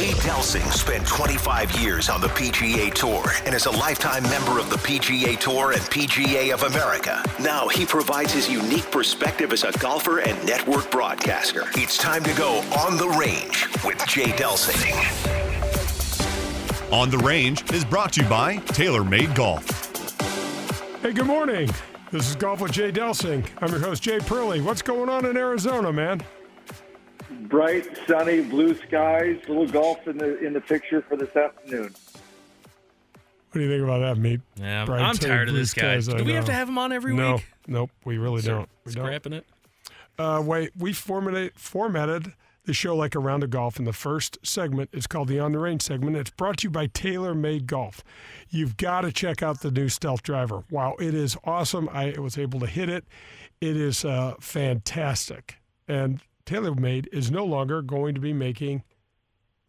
Jay Delsing spent 25 years on the PGA Tour and is a lifetime member of the PGA Tour and PGA of America. Now he provides his unique perspective as a golfer and network broadcaster. It's time to go on the range with Jay Delsing. On the Range is brought to you by TaylorMade Golf. Hey, good morning. This is Golf with Jay Delsing. I'm your host, Jay Perley. What's going on in Arizona, man? Bright, sunny, blue skies. Little golf in the in the picture for this afternoon. What do you think about that, mate? Yeah, Bright, I'm tired of blue this guy. skies, I Do we have to have him on every no, week? nope, we really don't. We don't. Scrapping it. Uh, wait, we formatted, formatted the show like a round of golf, and the first segment is called the On the Range segment. It's brought to you by TaylorMade Golf. You've got to check out the new Stealth Driver. Wow, it is awesome. I was able to hit it. It is uh, fantastic. And TaylorMade is no longer going to be making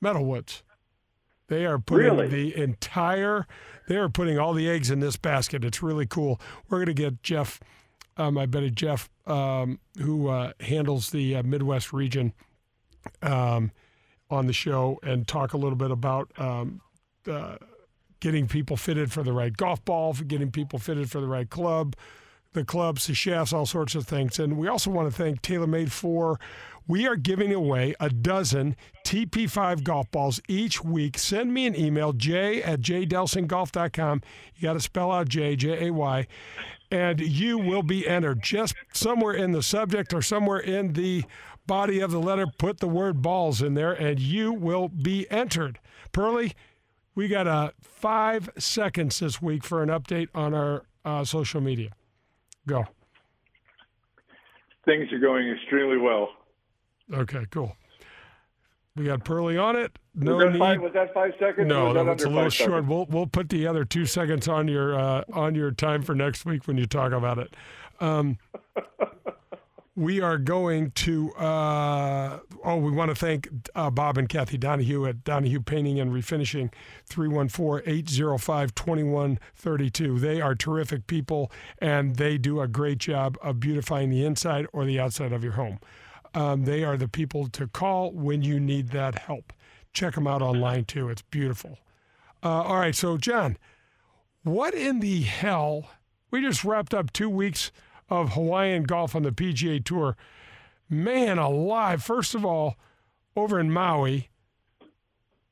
metal woods. They are putting Really? the entire, they are putting all the eggs in this basket. It's really cool. We're going to get Jeff, uh, my buddy Jeff, um, who uh, handles the uh, Midwest region, um, on the show and talk a little bit about um, uh, getting people fitted for the right golf ball, for getting people fitted for the right club, the clubs, the shafts, all sorts of things. And we also want to thank TaylorMade for we are giving away a dozen TP5 golf balls each week. Send me an email, jay at jdelsinggolf.com. You got to spell out J, J A Y, and you will be entered. Just somewhere in the subject or somewhere in the body of the letter, put the word balls in there, and you will be entered. Pearly, we got uh, five seconds this week for an update on our uh, social media. Go. Things are going extremely well. Okay, cool. We got Pearly on it. No was, that need. five, was that five seconds? no, was that it's a little short. seconds? We'll we'll put the other two seconds on your uh, on your time for next week when you talk about it. Um, we are going to. Uh, oh, we want to thank uh, Bob and Kathy Donahue at Donahue Painting and Refinishing, 314-805-2132. They are terrific people, and they do a great job of beautifying the inside or the outside of your home. Um, they are the people to call when you need that help. Check them out online too. It's beautiful. Uh, all right, so John, what in the hell? We just wrapped up two weeks of Hawaiian golf on the PGA Tour. Man alive! First of all, over in Maui,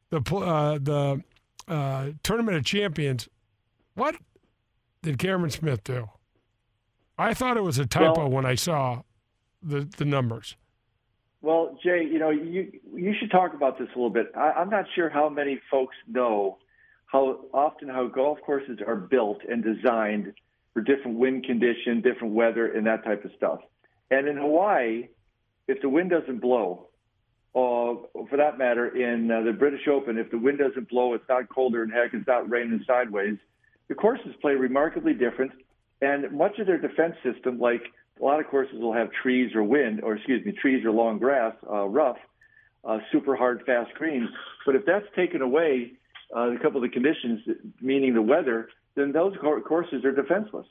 the uh, the uh, Tournament of Champions. What did Cameron Smith do? I thought it was a typo Well- when I saw the the numbers. Well, Jay, you know, you you should talk about this a little bit. I, I'm not sure how many folks know how often how golf courses are built and designed for different wind condition, different weather, and that type of stuff. And in Hawaii, if the wind doesn't blow, or for that matter, in uh, the British Open, if the wind doesn't blow, it's not colder and heck, it's not raining sideways. The courses play remarkably different, and much of their defense system, like a lot of courses, will have trees or wind, or excuse me, trees or long grass, uh, rough, uh, super hard, fast greens. But if that's taken away, uh, a couple of the conditions, meaning the weather, then those cour- courses are defenseless.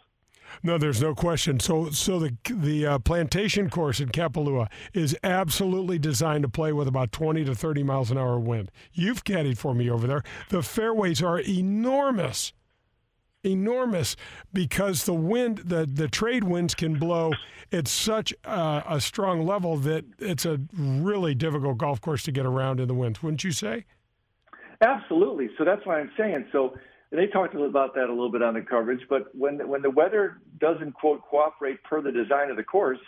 No, there's no question. So, so the the uh, plantation course in Kapalua is absolutely designed to play with about 20 to 30 miles an hour wind. You've caddied for me over there. The fairways are enormous, enormous because the wind, the the trade winds can blow at such uh, a strong level that it's a really difficult golf course to get around in the winds. Wouldn't you say? Absolutely. So that's why I'm saying. So they talked about that a little bit on the coverage. But when when the weather doesn't quote cooperate per the design of the course,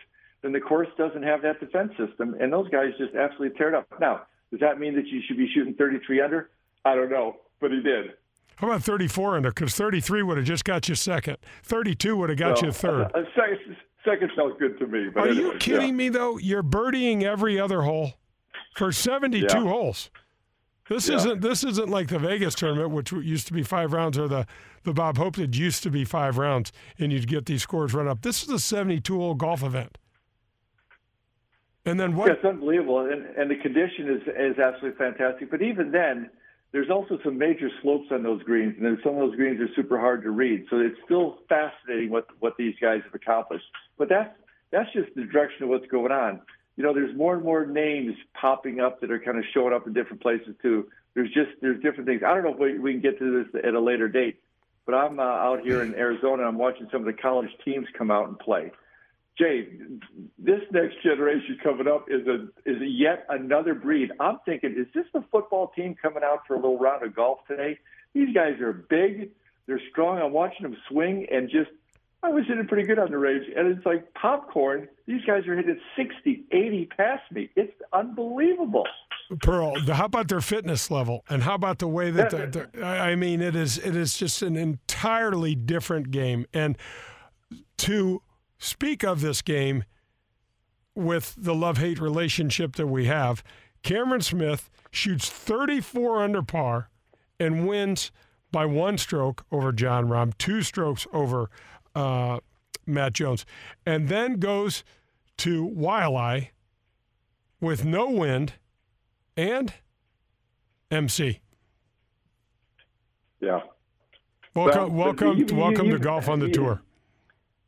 then the course doesn't have that defense system, and those guys just absolutely tear it up. Now, does that mean that you should be shooting 33 under? I don't know, but he did. How about 34 under? Because 33 would have just got you second. 32 would have got you uh, third. A second, second felt good to me. But Are you kidding yeah. me though? You're birdieing every other hole for 72 Yeah. holes. This Yeah. isn't this isn't like the Vegas tournament, which used to be five rounds, or the the Bob Hope that used to be five rounds, and you'd get these scores run up. This is a 72 hole golf event. And then what? Yeah, it's unbelievable, and, and the condition is is absolutely fantastic. But even then, there's also some major slopes on those greens, and then some of those greens are super hard to read. So it's still fascinating what what these guys have accomplished. But that's that's just the direction of what's going on. you know, there's more and more names popping up that are kind of showing up in different places too. There's just there's different things. I don't know if we, we can get to this at a later date, but I'm uh, out here in Arizona. I'm watching some of the college teams come out and play. Jay, this next generation coming up is a is a yet another breed. I'm thinking, is this the football team coming out for a little round of golf today? These guys are big, they're strong. I'm watching them swing and just I was hitting pretty good on the range, and it's like popcorn. These guys are hitting 60, 80 past me. It's unbelievable. Pearl, how about their fitness level, and how about the way that they're, they're, I mean, it is it is just an entirely different game. And to speak of this game with the love hate relationship that we have, Cameron Smith shoots 34 under par and wins by one stroke over Jon Rahm, two strokes over uh, Matt Jones, and then goes to Waialae with no wind and MC. Yeah. Welcome, welcome, welcome to golf on the tour.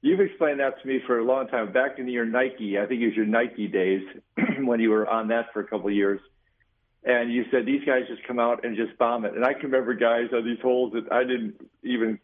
You've explained that to me for a long time. Back in your Nike, I think it was your Nike days when you were on that for a couple of years, and you said these guys just come out and just bomb it. And I can remember guys on these holes that I didn't even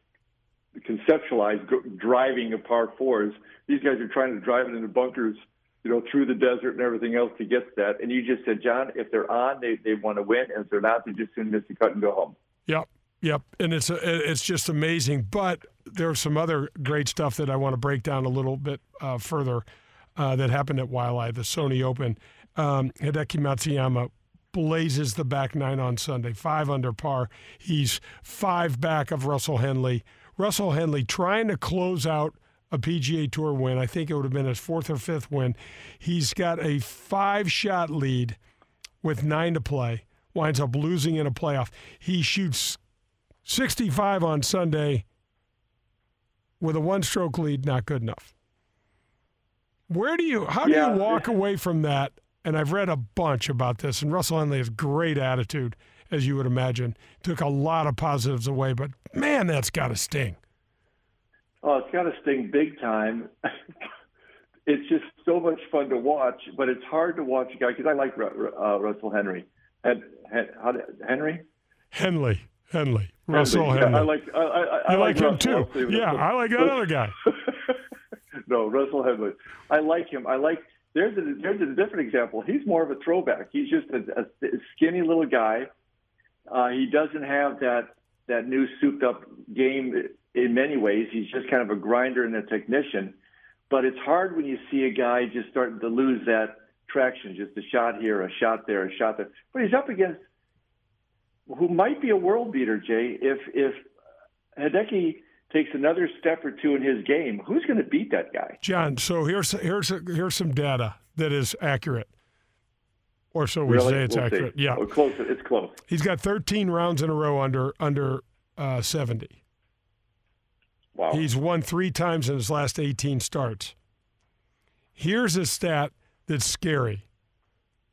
conceptualize driving a par fours. These guys are trying to drive it into bunkers, you know, through the desert and everything else to get that. And you just said, John, if they're on, they, they want to win, and if they're not, they just soon miss the cut and go home. Yep. Yep, and it's a, it's just amazing. But there's some other great stuff that I want to break down a little bit uh, further uh, that happened at Waialae, the Sony Open. Um, Hideki Matsuyama blazes the back nine on Sunday, five under par. He's five back of Russell Henley. Russell Henley trying to close out a PGA Tour win. I think it would have been his fourth or fifth win. He's got a five shot lead with nine to play, winds up losing in a playoff. He shoots 65 on Sunday with a one stroke lead, not good enough. Where do you, how do yeah. you walk away from that? And I've read a bunch about this, and Russell Henley has great attitude as you would imagine. Took a lot of positives away, but man, that's got to sting. Oh, it's got to sting big time. it's just so much fun to watch, but it's hard to watch a guy because I like uh, Russell Henry. And how Henry? Henley. Henley. Russell Henley. Yeah, I like. I, I, I like, like him too. Yeah, I like another guy. no, Russell Henley. I like him. I like. There's a there's a different example. He's more of a throwback. He's just a, a skinny little guy uh, he doesn't have that that new souped up game in many ways. He's just kind of a grinder and a technician. But it's hard when you see a guy just starting to lose that traction, just a shot here, a shot there, a shot there. But he's up against who might be a world beater, Jay. If if Hideki takes another step or two in his game, who's going to beat that guy? John, so here's here's here's some data that is accurate or so we really? say it's we'll accurate. See. Yeah, oh, close. It's close. He's got 13 rounds in a row under under uh, 70. Wow. He's won three times in his last 18 starts. Here's a stat that's scary.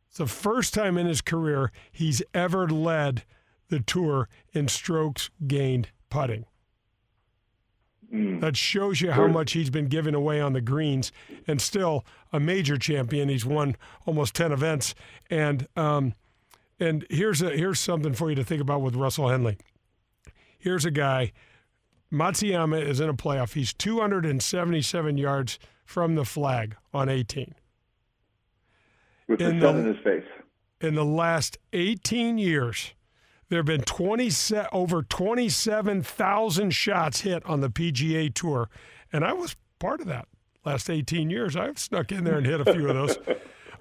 It's the first time in his career he's ever led the tour in strokes gained putting. Mm. That shows you how much he's been giving away on the greens, and still a major champion. He's won almost ten events, and um, and here's a here's something for you to think about with Russell Henley. Here's a guy. Matsuyama is in a playoff. He's 277 yards from the flag on 18. With the sun in his face. In the last 18 years, there have been 20 over 27,000 shots hit on the PGA Tour, and I was part of that last 18 years. I've snuck in there and hit a few of those.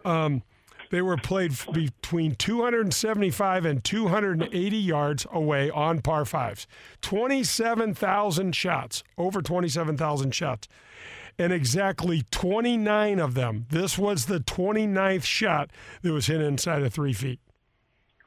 Um, they were played between 275 and 280 yards away on par fives. 27,000 shots, over 27,000 shots. And exactly 29 of them, this was the 29th shot that was hit inside of three feet.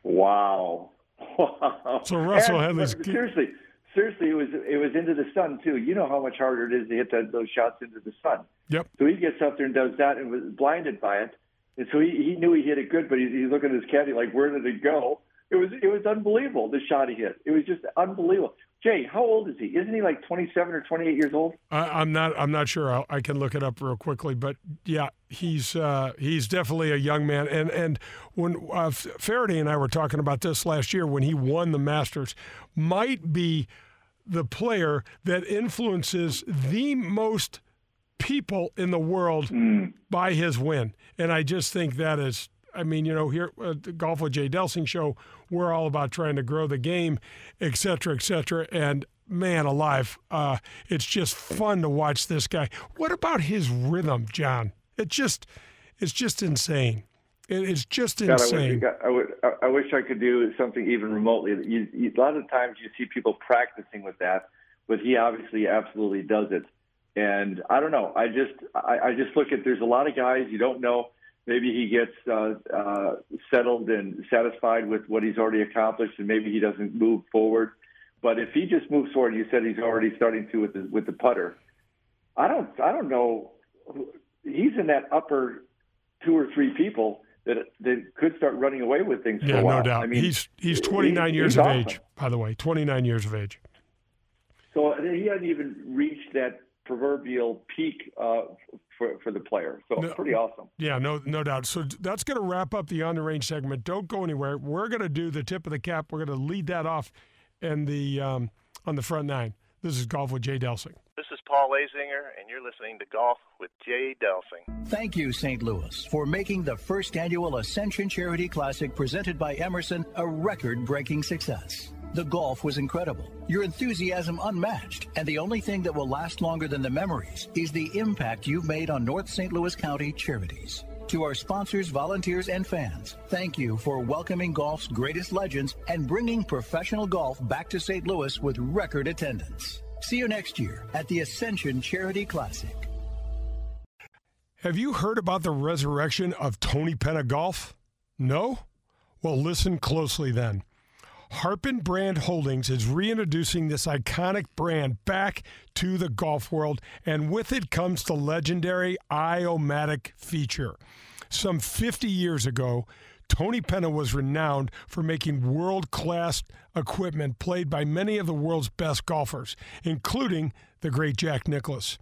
Wow. Wow. So Russell and, Henley's seriously, seriously, it was it was into the sun too. You know how much harder it is to hit that, those shots into the sun. Yep. So he gets up there and does that, and was blinded by it. And so he, he knew he hit it good, but he's, he's looking at his caddy like, where did it go? It was it was unbelievable the shot he hit. It was just unbelievable. Jay, how old is he? Isn't he like 27 or 28 years old? I, am not. I'm not sure. I'll, i can look it up real quickly, but yeah, he's uh, he's definitely a young man. And and when uh, Faraday and I were talking about this last year when he won the Masters, might be the player that influences the most people in the world mm. by his win. And I just think that is I mean, you know, here at the Golf with Jay Delsing show, we're all about trying to grow the game, et cetera, et cetera. And man alive, uh, it's just fun to watch this guy. What about his rhythm, John? It just, it's just insane. It's just insane. God, I, wish, I, I, wish I could do something even remotely. You, you, a lot of times you see people practicing with that, but he obviously absolutely does it. And I don't know. I just I, I just look at there's a lot of guys you don't know maybe he gets uh, uh, settled and satisfied with what he's already accomplished, and maybe he doesn't move forward. But if he just moves forward, you said he's already starting to with the, with the putter. I don't I don't know. He's in that upper two or three people that that could start running away with things. Yeah, no doubt. I mean, he's he's 29 years of awesome. age. By the way, 29 years of age. So he hasn't even reached that proverbial peak uh, for, for the player. So no, pretty awesome. Yeah, no, no doubt. So that's going to wrap up the on the range segment. Don't go anywhere. We're going to do the tip of the cap. We're going to lead that off in the um, on the front nine. This is golf with Jay Delsing. This is Paul Azinger, and you're listening to Golf with Jay Delsing. Thank you, St. Louis, for making the first annual Ascension Charity Classic presented by Emerson a record breaking success. The golf was incredible, your enthusiasm unmatched, and the only thing that will last longer than the memories is the impact you've made on North St. Louis County charities. To our sponsors, volunteers, and fans, thank you for welcoming golf's greatest legends and bringing professional golf back to St. Louis with record attendance. See you next year at the Ascension Charity Classic. Have you heard about the resurrection of Tony Penna Golf? No? Well, listen closely then. Harpen Brand Holdings is reintroducing this iconic brand back to the golf world, and with it comes the legendary eye-o-matic feature. Some 50 years ago, Tony Penna was renowned for making world class equipment played by many of the world's best golfers, including the great Jack Nicklaus.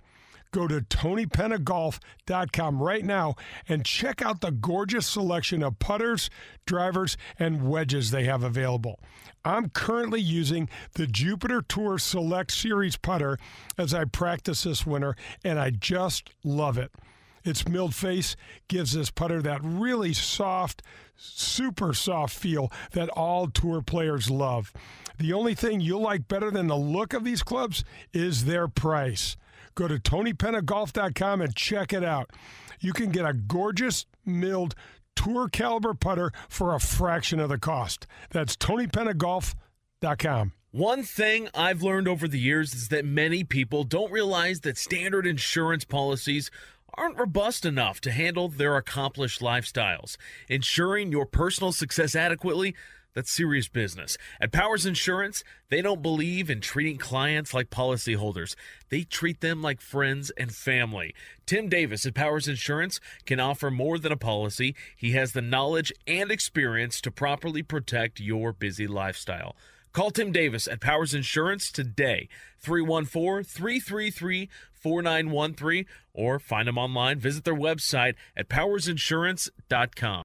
Go to TonyPennaGolf.com right now and check out the gorgeous selection of putters, drivers, and wedges they have available. I'm currently using the Jupiter Tour Select Series putter as I practice this winter, and I just love it. Its milled face gives this putter that really soft, super soft feel that all tour players love. The only thing you'll like better than the look of these clubs is their price. Go to TonyPennaGolf.com and check it out. You can get a gorgeous milled tour caliber putter for a fraction of the cost. That's TonyPennaGolf.com. One thing I've learned over the years is that many people don't realize that standard insurance policies aren't robust enough to handle their accomplished lifestyles. Ensuring your personal success adequately that's serious business. At Powers Insurance, they don't believe in treating clients like policyholders. They treat them like friends and family. Tim Davis at Powers Insurance can offer more than a policy. He has the knowledge and experience to properly protect your busy lifestyle. Call Tim Davis at Powers Insurance today, 314 333 4913, or find them online. Visit their website at powersinsurance.com.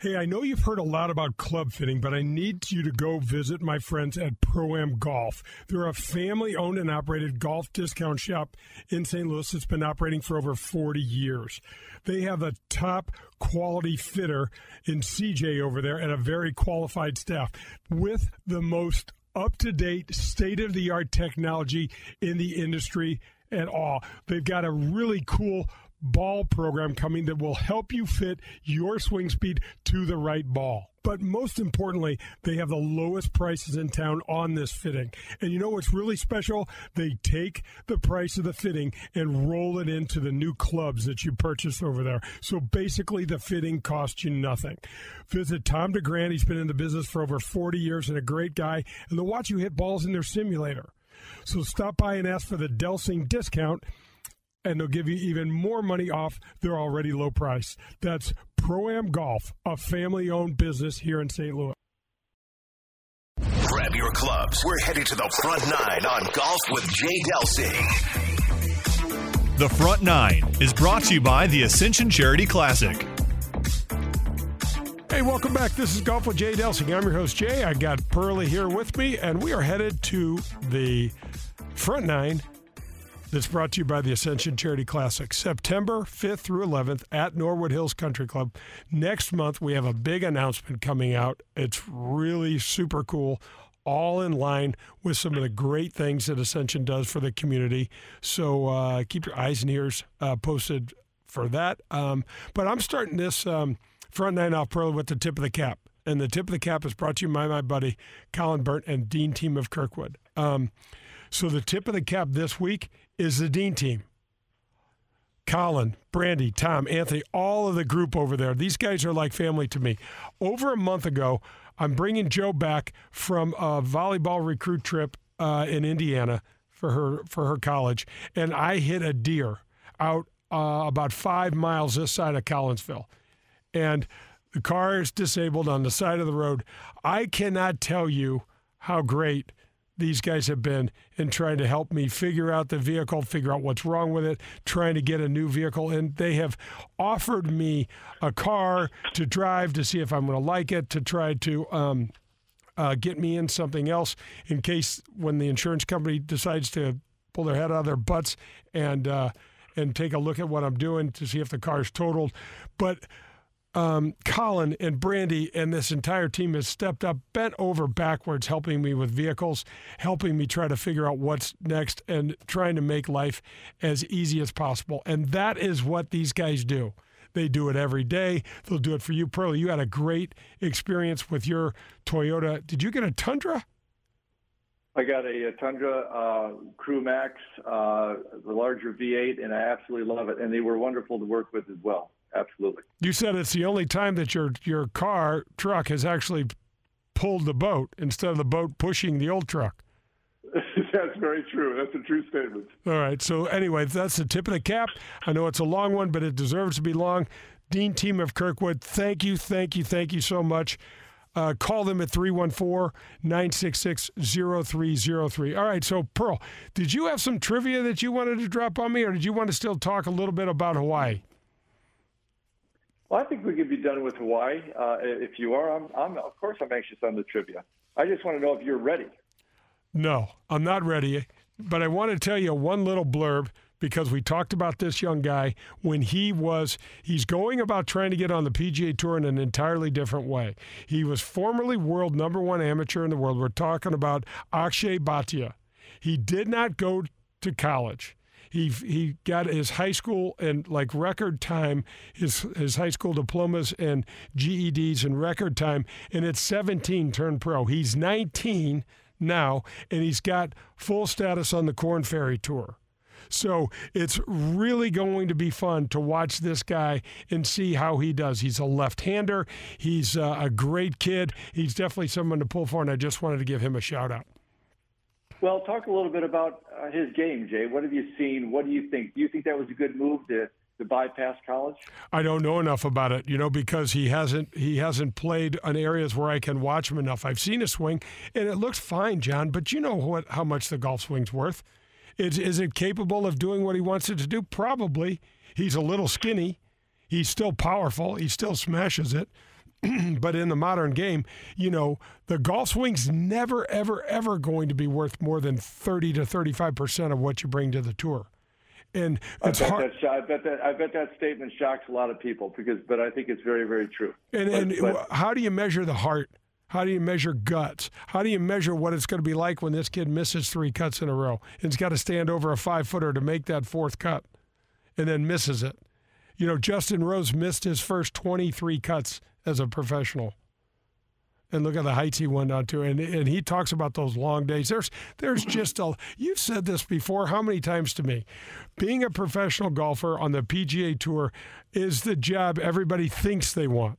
Hey, I know you've heard a lot about club fitting, but I need you to go visit my friends at Pro Am Golf. They're a family owned and operated golf discount shop in St. Louis that's been operating for over 40 years. They have a top quality fitter in CJ over there and a very qualified staff with the most up to date, state of the art technology in the industry at all. They've got a really cool ball program coming that will help you fit your swing speed to the right ball. But most importantly, they have the lowest prices in town on this fitting. And you know what's really special? They take the price of the fitting and roll it into the new clubs that you purchase over there. So basically, the fitting costs you nothing. Visit Tom DeGrand. He's been in the business for over 40 years and a great guy. And they'll watch you hit balls in their simulator. So stop by and ask for the Delsing discount and they'll give you even more money off their already low price. That's Pro Am Golf, a family owned business here in St. Louis. Grab your clubs. We're headed to the front nine on Golf with Jay Delsing. The Front Nine is brought to you by the Ascension Charity Classic. Hey, welcome back. This is Golf with Jay Delsing. I'm your host, Jay. I got Pearly here with me, and we are headed to the front nine that's brought to you by the Ascension Charity Classic, September 5th through 11th at Norwood Hills Country Club. Next month, we have a big announcement coming out. It's really super cool, all in line with some of the great things that Ascension does for the community. So uh, keep your eyes and ears uh, posted for that. Um, but I'm starting this um, front nine off pro with the tip of the cap. And the tip of the cap is brought to you by my buddy Colin Burnt and Dean Team of Kirkwood. Um, so the tip of the cap this week is the Dean team. Colin, Brandy, Tom, Anthony, all of the group over there. These guys are like family to me. Over a month ago, I'm bringing Joe back from a volleyball recruit trip uh, in Indiana for her for her college, and I hit a deer out uh, about five miles this side of Collinsville, and the car is disabled on the side of the road. I cannot tell you how great these guys have been in trying to help me figure out the vehicle, figure out what's wrong with it, trying to get a new vehicle. And they have offered me a car to drive to see if I'm going to like it, to try to um, uh, get me in something else in case when the insurance company decides to pull their head out of their butts and uh, and take a look at what I'm doing to see if the car's totaled. But um, Colin and Brandy and this entire team has stepped up, bent over backwards, helping me with vehicles, helping me try to figure out what's next, and trying to make life as easy as possible. And that is what these guys do. They do it every day. They'll do it for you. Pearl, you had a great experience with your Toyota. Did you get a Tundra? I got a, a Tundra uh, Crew Max, uh, the larger V8, and I absolutely love it. And they were wonderful to work with as well absolutely. You said it's the only time that your your car truck has actually pulled the boat instead of the boat pushing the old truck. that's very true. That's a true statement. All right. So anyway, that's the tip of the cap. I know it's a long one, but it deserves to be long. Dean Team of Kirkwood, thank you, thank you, thank you so much. Uh, call them at 314 966 0303. All right, so Pearl, did you have some trivia that you wanted to drop on me, or did you want to still talk a little bit about Hawaii? Well, I think we could be done with Hawaii. Uh, if you are, I'm, I'm, of course, I'm anxious on the trivia. I just want to know if you're ready. No, I'm not ready. But I want to tell you one little blurb because we talked about this young guy when he was he's going about trying to get on the PGA Tour in an entirely different way. He was formerly world number 1 amateur in the world. We're talking about Akshay Bhatia. He did not go to college. He he got his high school and like record time, his his high school diplomas and GEDs in record time, and at 17 turned pro. He's 19 now, and he's got full status on the Korn Ferry Tour. So it's really going to be fun to watch this guy and see how he does. He's a left hander. He's uh, a great kid. He's definitely someone to pull for, and I just wanted to give him a shout out. Well, talk a little bit about uh, his game, Jay. What have you seen? What do you think? Do you think that was a good move to to bypass college? I don't know enough about it, you know, because he hasn't he hasn't played in areas where I can watch him enough. I've seen a swing, and it looks fine, John. But you know what? How much the golf swing's worth? Is is it capable of doing what he wants it to do? Probably. He's a little skinny. He's still powerful. He still smashes it. but in the modern game, you know, the golf swing's never, ever, ever going to be worth more than 30 to 35% of what you bring to the tour. And it's I bet, hard. that, I bet that I bet that statement shocks a lot of people because, but I think it's very, very true. And, but, and but, how do you measure the heart? How do you measure guts? How do you measure what it's going to be like when this kid misses three cuts in a row and has got to stand over a five footer to make that fourth cut and then misses it? You know, Justin Rose missed his first 23 cuts as a professional. And look at the heights he went on to, and and he talks about those long days. There's there's just a you've said this before. How many times to me? Being a professional golfer on the PGA Tour is the job everybody thinks they want.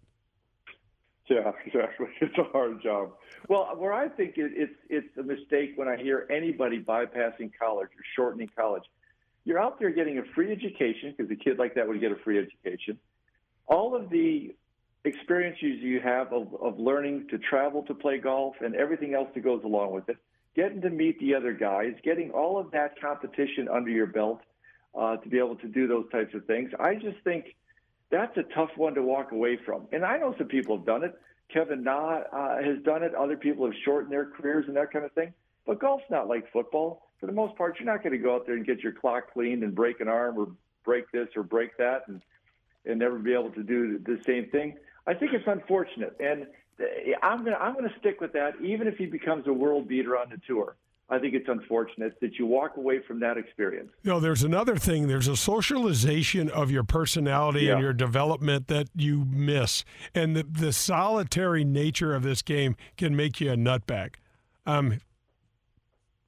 Yeah, exactly. It's a hard job. Well, where I think it, it's it's a mistake when I hear anybody bypassing college or shortening college. You're out there getting a free education because a kid like that would get a free education. All of the experiences you have of, of learning to travel to play golf and everything else that goes along with it, getting to meet the other guys, getting all of that competition under your belt uh, to be able to do those types of things. I just think that's a tough one to walk away from. And I know some people have done it. Kevin Na uh, has done it. Other people have shortened their careers and that kind of thing. But golf's not like football. For the most part, you're not going to go out there and get your clock cleaned and break an arm or break this or break that and and never be able to do the same thing. I think it's unfortunate, and I'm gonna I'm gonna stick with that. Even if he becomes a world beater on the tour, I think it's unfortunate that you walk away from that experience. You know, there's another thing. There's a socialization of your personality Yeah. and your development that you miss, and the, the solitary nature of this game can make you a nutbag. Um,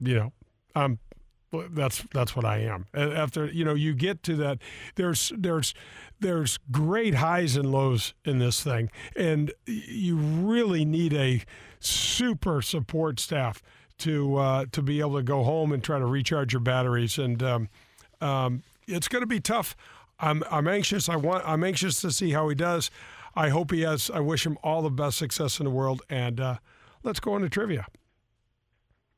you know, um, well, that's that's what I am. After you know, you get to that. There's there's there's great highs and lows in this thing, and you really need a super support staff to uh, to be able to go home and try to recharge your batteries. And um, um, it's going to be tough. I'm I'm anxious. I want I'm anxious to see how he does. I hope he has. I wish him all the best success in the world. And uh, let's go into trivia.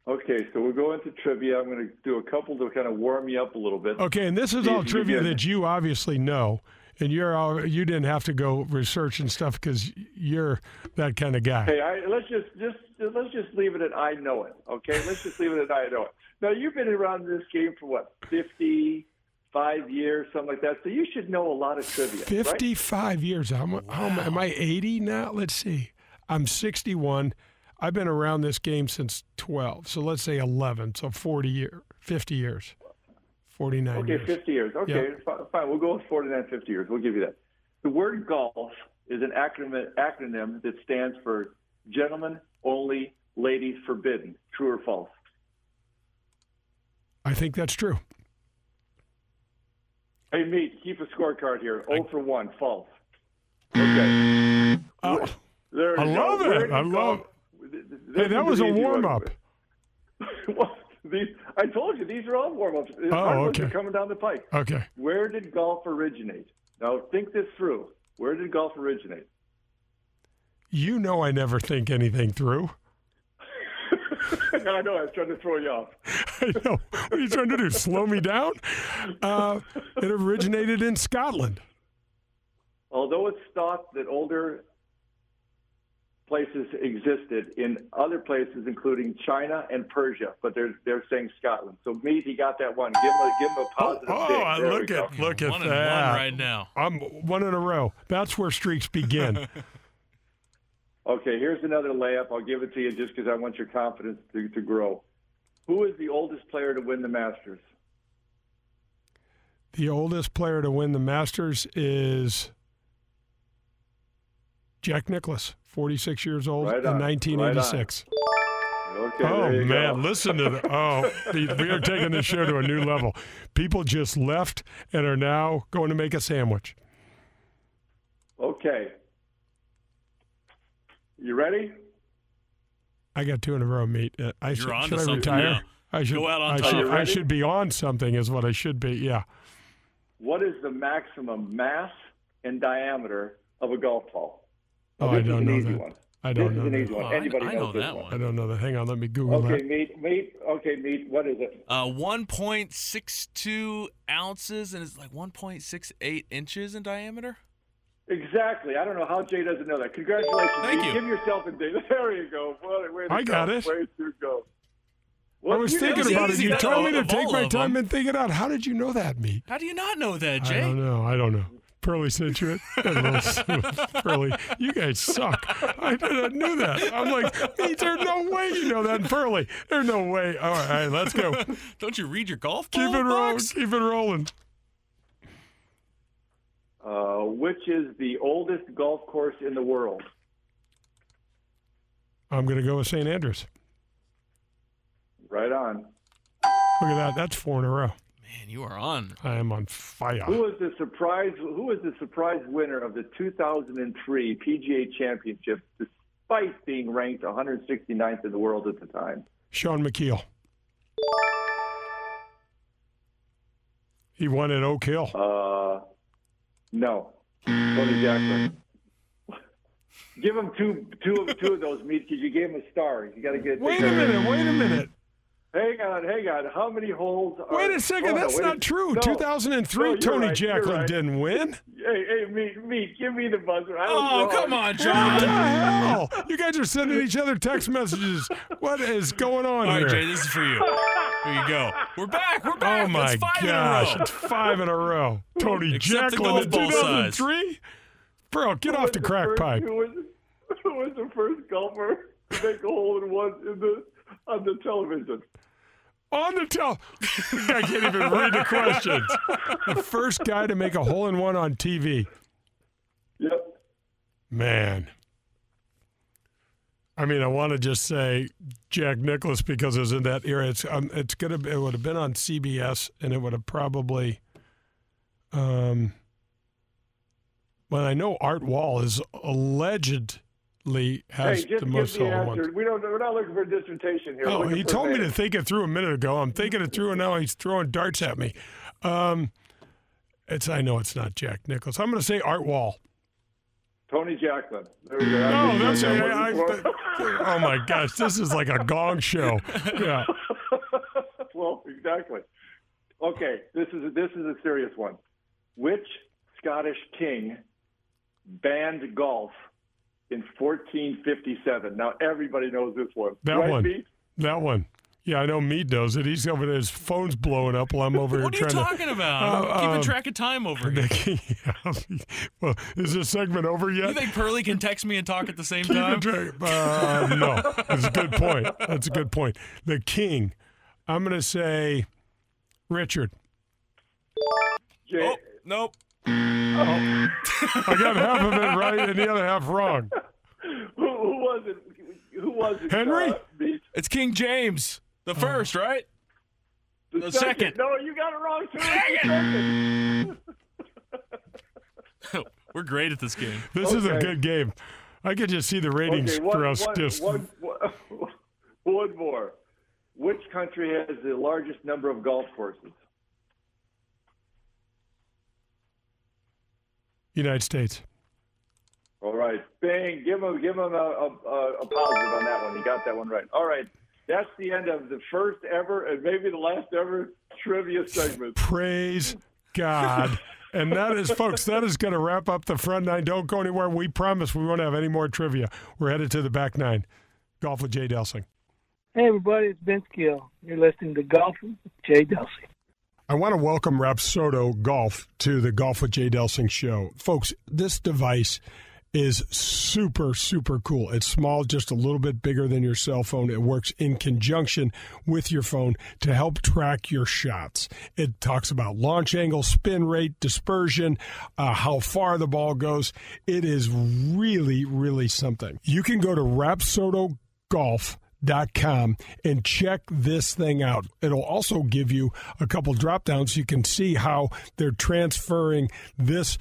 Okay, so we'll go into trivia. I'm going to do a couple to kind of warm you up a little bit. Okay, and this is all trivia that you obviously know, and you're all, you didn't have to go research and stuff because you're that kind of guy. Hey, I, let's just just let's just leave it at I know it. Okay, let's just leave it at I know it. Now you've been around this game for what fifty five years, something like that. So you should know a lot of trivia. right? Fifty-five years. How, mu- how mu- am I? Eighty now? Let's see. I'm sixty-one. I've been around this game since twelve. So let's say eleven. So forty year, fifty years, forty-nine Okay, years. 50 years. Okay, fi- fine. We'll go with 49, 50 years. We'll give you that. The word golf is an acronym, acronym that stands for gentlemen only, ladies forbidden. True or false? I think that's true. Hey, meet, keep a scorecard here. 0 for 1, false. Okay. Oh, There I love it. I love. Hey, that was a warm-up. well, these, I told you, these are all warm-ups. Oh, hard ones okay. coming down the pike. Okay. Where did golf originate? Now, think this through. Where did golf originate? You know I never think anything through. I know, I was trying to throw you off. I know. What are you trying to do? Slow me down? Uh, it originated in Scotland. Although it's thought that older places existed in other places, including China and Persia, but they're they're saying Scotland. So meat, he got that one. Give him a give him a oh, positive. Oh, tick. I There we look go. at look at one and that. one right now. I'm one in a row. That's where streaks begin. Okay, here's another layup. I'll give it to you just because I want your confidence to, to grow. Who is the oldest player to win the Masters? the oldest player to win the Masters is Jack Nicklaus, 46 years old Right in on, 1986. Okay, Oh man, go. listen to the oh, the- we are taking this show to a new level. People just left and are now going to make a sandwich. Okay, you ready? I got two in a row, mate. Uh, I should, on should to I something retire? now. I should. Go out on I top. should, I should be on something, is what I should be. Yeah. What is the maximum mass and diameter of a golf ball? Oh, I don't know that. one. I This don't is know. an that. easy one. Oh, I- Anybody I knows know this that one. I don't know that. Hang on, let me Google that. Okay, that. meat, meat. Okay, meat. What is it? Uh, 1.62 ounces and it's like 1.68 inches in diameter. Exactly. I don't know how Jay doesn't know that. Congratulations. Thank Jay. you. Give yourself a day. There you go. Way, way I got go. it. Way to go. I was thinking about it. You told me to take my time them. and think it out. How did you know that, me? How do you not know that, Jay? I don't know. I don't know. Pearly sent you it. That. Pearly, you guys suck. I, I knew that. I'm like, me, there's no way you know that. And Pearly, there's no way. All right, all right, let's go. Don't you read your golf Keep it rolling. Keep it rolling. Uh, which is the oldest golf course in the world? I'm going to go with St. Andrews. Right on. Look at that. That's four in a row. Man, you are on. I am on fire. Who was the surprise? Who was the surprise winner of the 2003 PGA Championship, despite being ranked 169th in the world at the time? Shaun Micheel. He won at Oak Hill. Uh, no, Tony Jackson. Give him two, two, of, two of those meat because you gave him a star. You got to get. Wait a minute. Wait a minute. Hang on, hang on. How many holes? Are, Wait a second. oh, no, That's wait a- not true. no. 2003, No, Tony right, Jacklin right. didn't win. Hey, hey, meat, meat. Give me the buzzer. I Oh, wrong. come on, John. What the hell? You guys are sending each other text messages. What is going on All here? right, Jay, this is for you. Here you go. We're back. We're back. Oh my That's five gosh, in a row. it's five in a row. Tony Except Jacklin in golf ball size. 2003? Bro, get Who off was the crack first, pipe. Who was, who was the first golfer to make a hole in one in the on the television? On the tel. I can't even read the questions. The first guy to make a hole in one on TV. Yep. Man. I mean, I want to just say Jack Nicklaus because it was in that era. It's um, it's gonna be, it would have been on CBS and it would have probably. Um. Well, I know Art Wall is allegedly has hey, just the most the hole in We don't. We're not looking for a dissertation here. Oh, he told me to think it through a minute ago. I'm thinking it through, and now he's throwing darts at me. Um, it's I know it's not Jack Nicklaus. I'm going to say Art Wall. Tony Jacklin. There we go. No, I that's think I, I, was- Oh my gosh, this is like a gong show. Yeah. well, exactly. Okay, this is a, this is a serious one. Which Scottish king banned golf in 1457? Now everybody knows this one. That right, one. Pete? That one. Yeah, I know Mead knows it. He's over there. His phone's blowing up while I'm over here What are you trying talking about? Uh, I'm keeping um, track of time over here. to. Yeah. Well, is this segment over yet? You think Pearly can text me and talk at the same Keep time? it. Uh, no, that's a good point. That's a good point. The king. I'm going to say Richard. Jay, Oh, nope. I got half of it right and the other half wrong. who, who was it? Who was it? Henry? Uh, It's King James the first, right? the, The second. No, you got it wrong too. The second. We're great at this game. This is a good game. I could just see the ratings Okay, one, for us one- just. one- one- one more. Which country has the largest number of golf courses? United States. All right, bang! Give him, give him a, a, a a positive on that one. You got that one right. All right, that's the end of the first ever and maybe the last ever trivia segment. Praise God. And that is, folks, that is going to wrap up the front nine. Don't go anywhere. We promise we won't have any more trivia. We're headed to the back nine. Golf with Jay Delsing. Hey, everybody, it's Ben Skill. You're listening to Golf with Jay Delsey. I want to welcome Rapsodo Golf to the Golf with Jay Delsing show. Folks, this device is super, super cool. It's small, just a little bit bigger than your cell phone. It works in conjunction with your phone to help track your shots. It talks about launch angle, spin rate, dispersion, uh, how far the ball goes. It is really, really something. You can go to Rapsodo Golf com and check this thing out. It'll also give you a couple drop downs so you can see how they're transferring this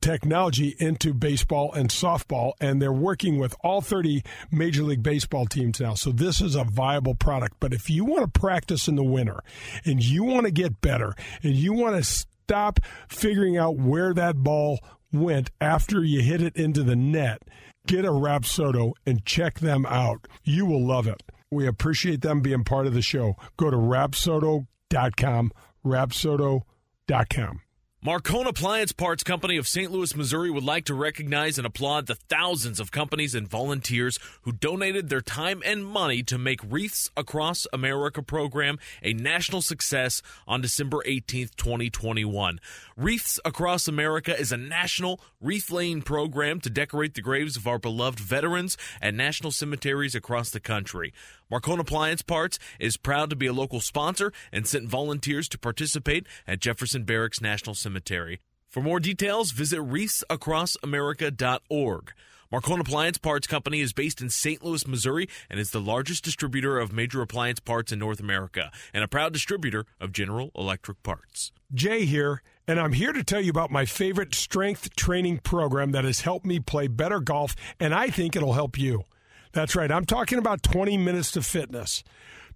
technology into baseball and softball and they're working with all 30 major league baseball teams now. So this is a viable product. But if you want to practice in the winter and you want to get better and you want to stop figuring out where that ball went after you hit it into the net get a Rapsodo and check them out. You will love it. We appreciate them being part of the show. Go to rapsodo.com, rapsodo.com. Marcone Appliance Parts Company of St. Louis, Missouri would like to recognize and applaud the thousands of companies and volunteers who donated their time and money to make Wreaths Across America program a national success on December 18th, 2021. Wreaths Across America is a national wreath laying program to decorate the graves of our beloved veterans at national cemeteries across the country. Marcone Appliance Parts is proud to be a local sponsor and sent volunteers to participate at Jefferson Barracks National Cemetery. For more details, visit wreathsacrossamerica.org. Marcone Appliance Parts Company is based in St. Louis, Missouri, and is the largest distributor of major appliance parts in North America, and a proud distributor of General Electric parts. Jay here, and I'm here to tell you about my favorite strength training program that has helped me play better golf, and I think it'll help you. That's right, I'm talking about 20 minutes to fitness.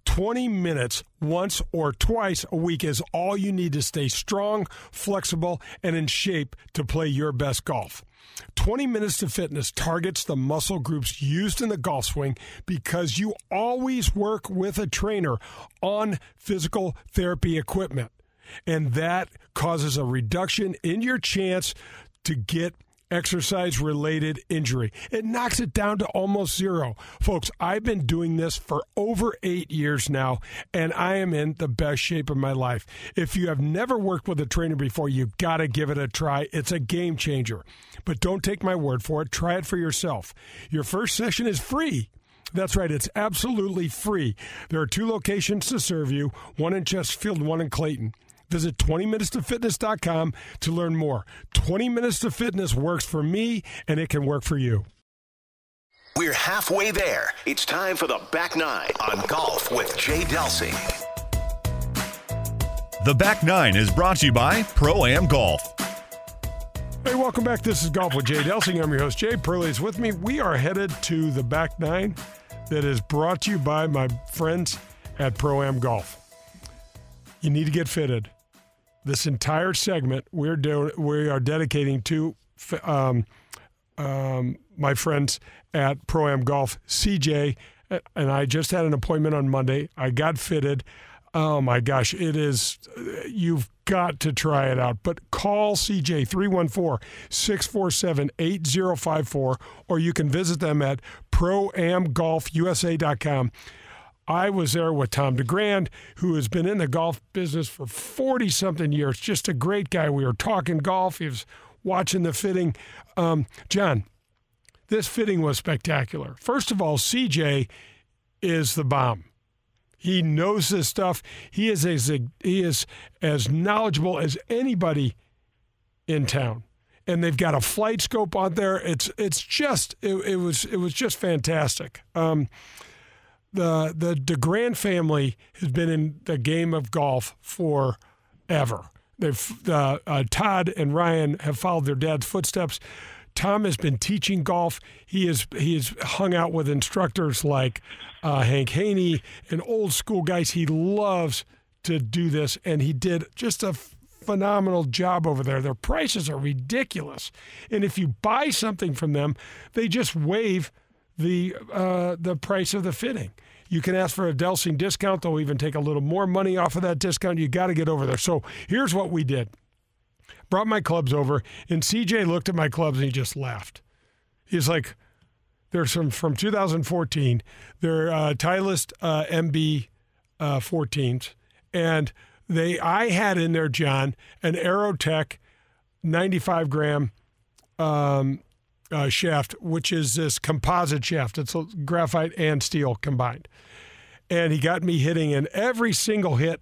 20 minutes once or twice a week is all you need to stay strong, flexible, and in shape to play your best golf. 20 Minutes to Fitness targets the muscle groups used in the golf swing because you always work with a trainer on physical therapy equipment. And that causes a reduction in your chance to get exercise related injury. It knocks it down to almost zero. Folks, I've been doing this for over eight years now, and I am in the best shape of my life. If you have never worked with a trainer before, you've got to give it a try. It's a game changer. But don't take my word for it, try it for yourself. Your first session is free. That's right, it's absolutely free. There are two locations to serve you one in Chesterfield one in Clayton. Visit 20minutes2fitness.com to learn more. 20 Minutes to Fitness works for me, and it can work for you. We're halfway there. It's time for the back nine on golf with Jay Delsing. The back nine is brought to you by Pro Am Golf. Hey, welcome back. This is Golf with Jay Delsing. I'm your host, Jay Pearlie is with me. We are headed to the back nine that is brought to you by my friends at Pro Am Golf. You need to get fitted this entire segment we're doing we are dedicating to um, um, my friends at Pro Am Golf, CJ, and I just had an appointment on Monday. I got fitted. Oh my gosh, it is, you've got to try it out. But call CJ 314 647 8054, or you can visit them at proamgolfusa.com. I was there with Tom DeGrand, who has been in the golf business for 40 something years. Just a great guy. We were talking golf. He was watching the fitting. Um, John, this fitting was spectacular. First of all, CJ is the bomb. He knows this stuff. He is as he is as knowledgeable as anybody in town. And they've got a flight scope on there. It's it's just it, it was it was just fantastic. Um, the the DeGrand family has been in the game of golf forever. They've uh, uh, Todd and Ryan have followed their dad's footsteps. Tom has been teaching golf. He is he has hung out with instructors like uh, Hank Haney and old school guys. He loves to do this, and he did just a phenomenal job over there. Their prices are ridiculous, and if you buy something from them, they just waive the uh, the price of the fitting. You can ask for a Delsing discount. They'll even take a little more money off of that discount. You got to get over there. So here's what we did. Brought my clubs over, and CJ looked at my clubs and he just laughed. He's like, "There's some from 2014. They're uh, Titleist uh, MB uh, 14s, and they I had in there, John, an Aerotech 95 gram." Um, uh, shaft, which is this composite shaft. It's graphite and steel combined. And he got me hitting, and every single hit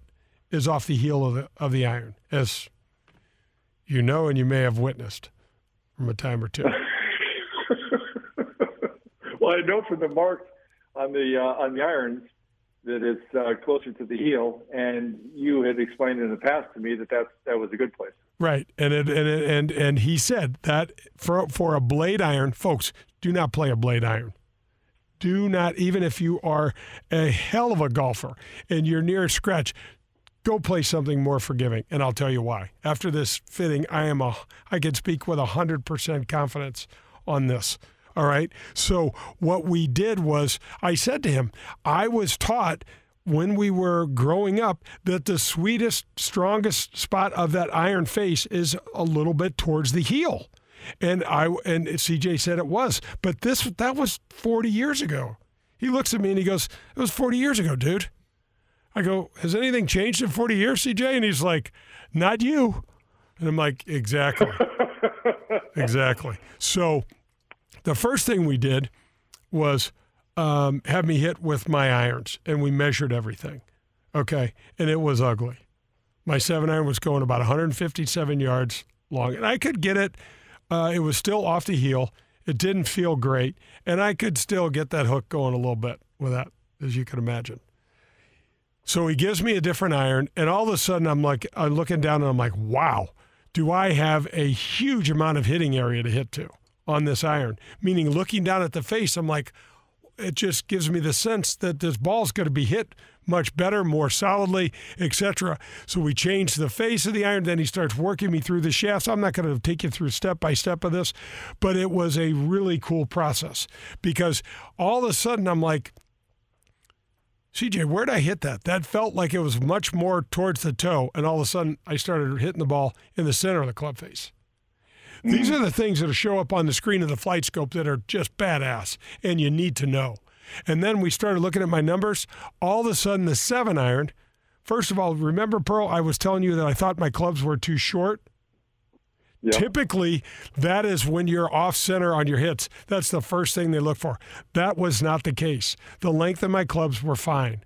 is off the heel of the, of the iron, as you know and you may have witnessed from a time or two. well, I know from the mark on the uh, on the irons that it's uh, closer to the heel, and you had explained in the past to me that that's, that was a good place. Right, and it, and it, and and he said that for for a blade iron, folks, do not play a blade iron. Do not, even if you are a hell of a golfer and you're near a scratch, go play something more forgiving. And I'll tell you why. After this fitting, I am a I can speak with hundred percent confidence on this. All right. So what we did was I said to him, I was taught when we were growing up that the sweetest, strongest spot of that iron face is a little bit towards the heel. And I and CJ said it was, but this that was 40 years ago. He looks at me and he goes, "It was 40 years ago, dude." I go, "Has anything changed in 40 years, CJ?" And he's like, "Not you." And I'm like, "Exactly." exactly. So the first thing we did was um, have me hit with my irons, and we measured everything. Okay, and it was ugly. My seven iron was going about 157 yards long, and I could get it. Uh, it was still off the heel. It didn't feel great, and I could still get that hook going a little bit with that, as you can imagine. So he gives me a different iron, and all of a sudden I'm like, I'm looking down and I'm like, wow, do I have a huge amount of hitting area to hit to on this iron? Meaning, looking down at the face, I'm like, it just gives me the sense that this ball's going to be hit much better, more solidly, etc. So we change the face of the iron. Then he starts working me through the shafts. I'm not going to take you through step by step of this, but it was a really cool process because all of a sudden I'm like, CJ, where'd I hit that? That felt like it was much more towards the toe, and all of a sudden I started hitting the ball in the center of the club face. These are the things that will show up on the screen of the flight scope that are just badass, and you need to know. And then we started looking at my numbers. All of a sudden, the seven iron. First of all, remember, Pearl, I was telling you that I thought my clubs were too short. Yep. Typically, that is when you're off center on your hits. That's the first thing they look for. That was not the case. The length of my clubs were fine.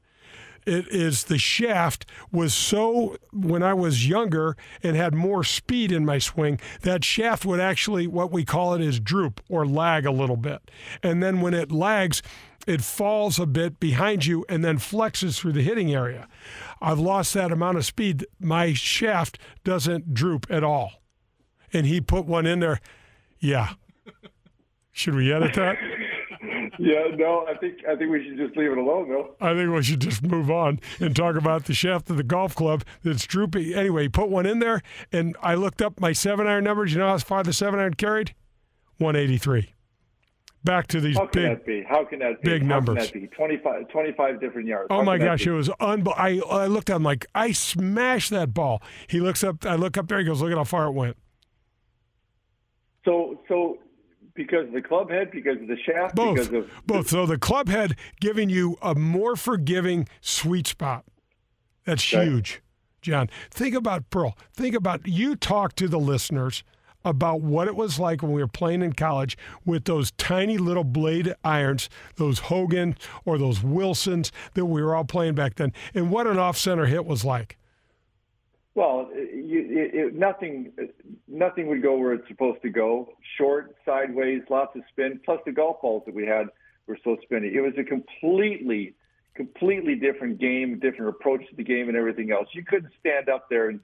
It is the shaft was so when I was younger and had more speed in my swing, that shaft would actually what we call it is droop or lag a little bit. And then when it lags, it falls a bit behind you and then flexes through the hitting area. I've lost that amount of speed. My shaft doesn't droop at all. And he put one in there. Yeah. Should we edit that? yeah, no, I think I think we should just leave it alone, though. I think we should just move on and talk about the shaft of the golf club that's droopy. Anyway, put one in there, and I looked up my seven iron numbers. You know how far the seven iron carried? 183. Back to these How can big, that be? How can that be? big How numbers. Can that be? 25, 25 different yards. Oh How my gosh, it was unbelievable. I, I looked at him like, I smashed that ball. He looks up, I look up there, he goes, look at how far it went. So, so because of the club head, because of the shaft, Both. because of Both. So the club head giving you a more forgiving sweet spot. That's Okay. huge, John. Think about Pearl. Think about you talk to the listeners about what it was like when we were playing in college with those tiny little blade irons, those Hogan or those Wilsons that we were all playing back then, and what an off center hit was like. Well, you, it, nothing, nothing would go where it's supposed to go. Short, sideways, lots of spin. Plus the golf balls that we had were so spinny. It was a completely, completely different game, different approach to the game, and everything else. You couldn't stand up there and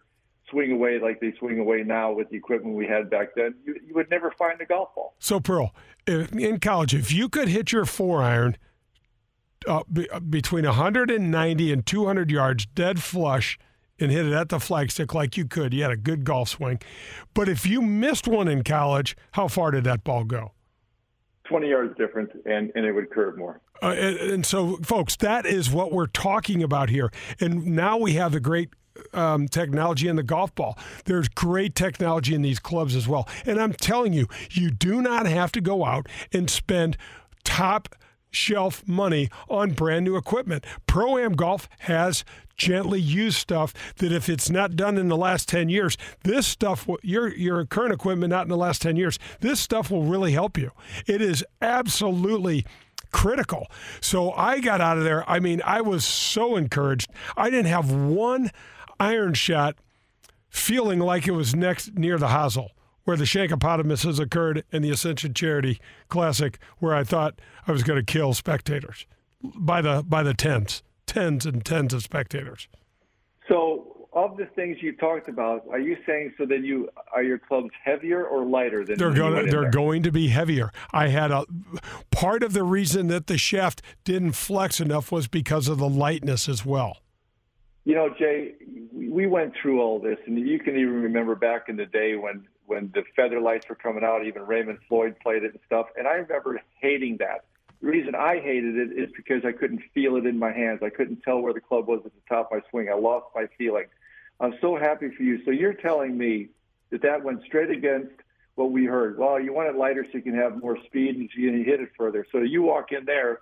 swing away like they swing away now with the equipment we had back then. You, you would never find the golf ball. So Pearl, in college, if you could hit your four iron uh, be, uh, between 190 and 200 yards, dead flush, and hit it at the flagstick like you could, you had a good golf swing. But if you missed one in college, how far did that ball go? 20 yards different, and, and it would curve more. Uh, and, and so, folks, that is what we're talking about here. And now we have the great um, technology in the golf ball. There's great technology in these clubs as well. And I'm telling you, you do not have to go out and spend top shelf money on brand new equipment. Pro Am Golf has gently used stuff that if it's not done in the last 10 years, this stuff, your, your current equipment not in the last 10 years, this stuff will really help you. It is absolutely critical. So I got out of there. I mean, I was so encouraged. I didn't have one iron shot feeling like it was next near the hosel where the Shankopotamus has occurred in the Ascension Charity Classic, where I thought I was going to kill spectators by the by the tens, tens and tens of spectators. So, of the things you talked about, are you saying so that you are your clubs heavier or lighter than They're going they're there? going to be heavier. I had a part of the reason that the shaft didn't flex enough was because of the lightness as well. You know, Jay, we went through all this, and you can even remember back in the day when when the feather lights were coming out. Even Raymond Floyd played it and stuff, and I remember hating that. The reason I hated it is because I couldn't feel it in my hands. I couldn't tell where the club was at the top of my swing. I lost my feeling. I'm so happy for you. So you're telling me that that went straight against what we heard. Well, you want it lighter so you can have more speed and you hit it further. So you walk in there.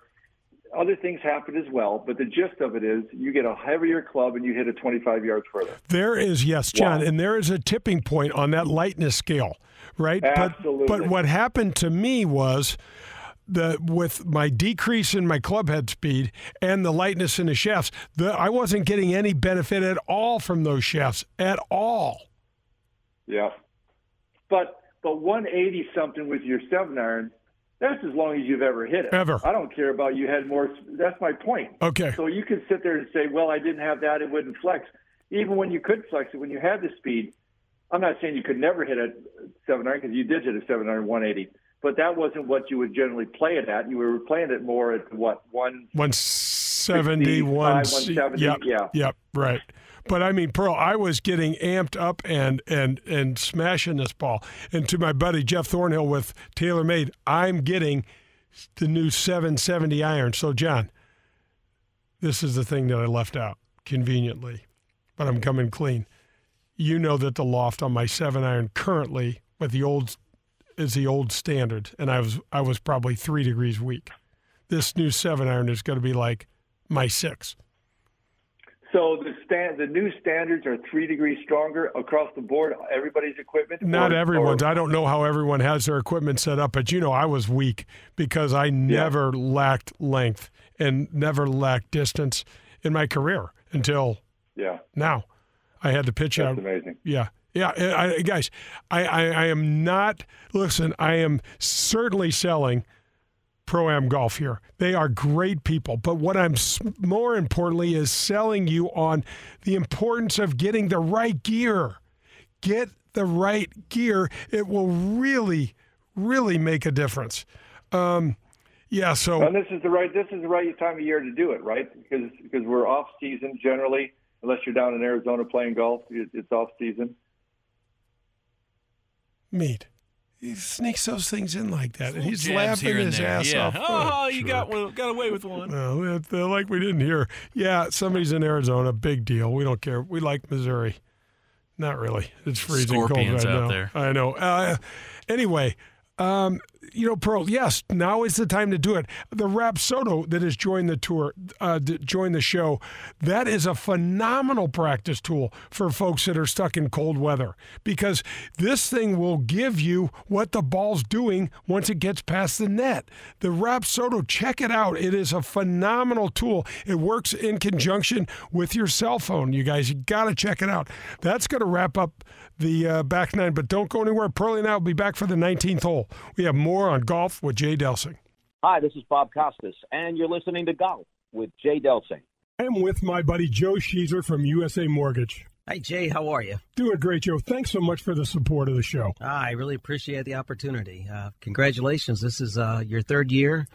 Other things happen as well, but the gist of it is you get a heavier club and you hit it 25 yards further. There is, yes, John, Wow. and there is a tipping point on that lightness scale, right? But, Absolutely. but what happened to me was the with my decrease in my club head speed and the lightness in the shafts, the, I wasn't getting any benefit at all from those shafts at all. Yeah. But but 180 something with your seven iron, that's as long as you've ever hit it. Ever. I don't care about you had more. That's my point. Okay. So you could sit there and say, well, I didn't have that, it wouldn't flex. Even when you could flex it, when you had the speed, I'm not saying you could never hit a seven iron because you did hit a seven iron 180. but that wasn't what you would generally play it at. You were playing it more at what one 170, 170. Yep, yeah. Yep, right. But I mean, Pearl, I was getting amped up and and and smashing this ball. And to my buddy Jeff Thornhill with TaylorMade, I'm getting the new 770 iron. So, John, this is the thing that I left out conveniently, but I'm coming clean. You know that the loft on my seven iron currently with the old is the old standard, and I was I was probably three degrees weak. This new seven iron is going to be like my six. So the stand, the new standards are three degrees stronger across the board. Everybody's equipment. Not or, everyone's. Or, I don't know how everyone has their equipment set up, but you know, I was weak because I never yeah. lacked length and never lacked distance in my career until yeah now. I had to pitch That's out. Amazing. Yeah. Yeah, I, guys, I, I, I am not. Listen, I am certainly selling Pro Am Golf here. They are great people. But what I'm more importantly is selling you on the importance of getting the right gear. Get the right gear. It will really, really make a difference. Um, yeah. So. And this is the right. This is the right time of year to do it, right? Because because we're off season generally, unless you're down in Arizona playing golf. It's off season. Meat he sneaks those things in like that, and he's laughing his there. ass yeah. off. Oh, oh you got one, got away with one. Well, like we didn't hear. Yeah, somebody's in Arizona. Big deal. We don't care. We like Missouri. Not really. It's freezing Scorpions cold right out now. there. I know. Uh, anyway, um, you know, Pearl, yes, now is the time to do it. The Rapsodo that has joined the tour, uh, joined the show, that is a phenomenal practice tool for folks that are stuck in cold weather because this thing will give you what the ball's doing once it gets past the net. The Rapsodo, check it out. It is a phenomenal tool. It works in conjunction with your cell phone. You guys, you got to check it out. That's going to wrap up the uh, back nine, but don't go anywhere. Pearlie and I will be back for the 19th hole. We have more on golf with Jay Delsing. Hi, this is Bob Costas, and you're listening to Golf with Jay Delsing. I'm with my buddy Joe Sheezer from USA Mortgage. Hi, Jay. How are you? Doing great, Joe. Thanks so much for the support of the show. Ah, I really appreciate the opportunity. Uh, congratulations. This is uh, your third year,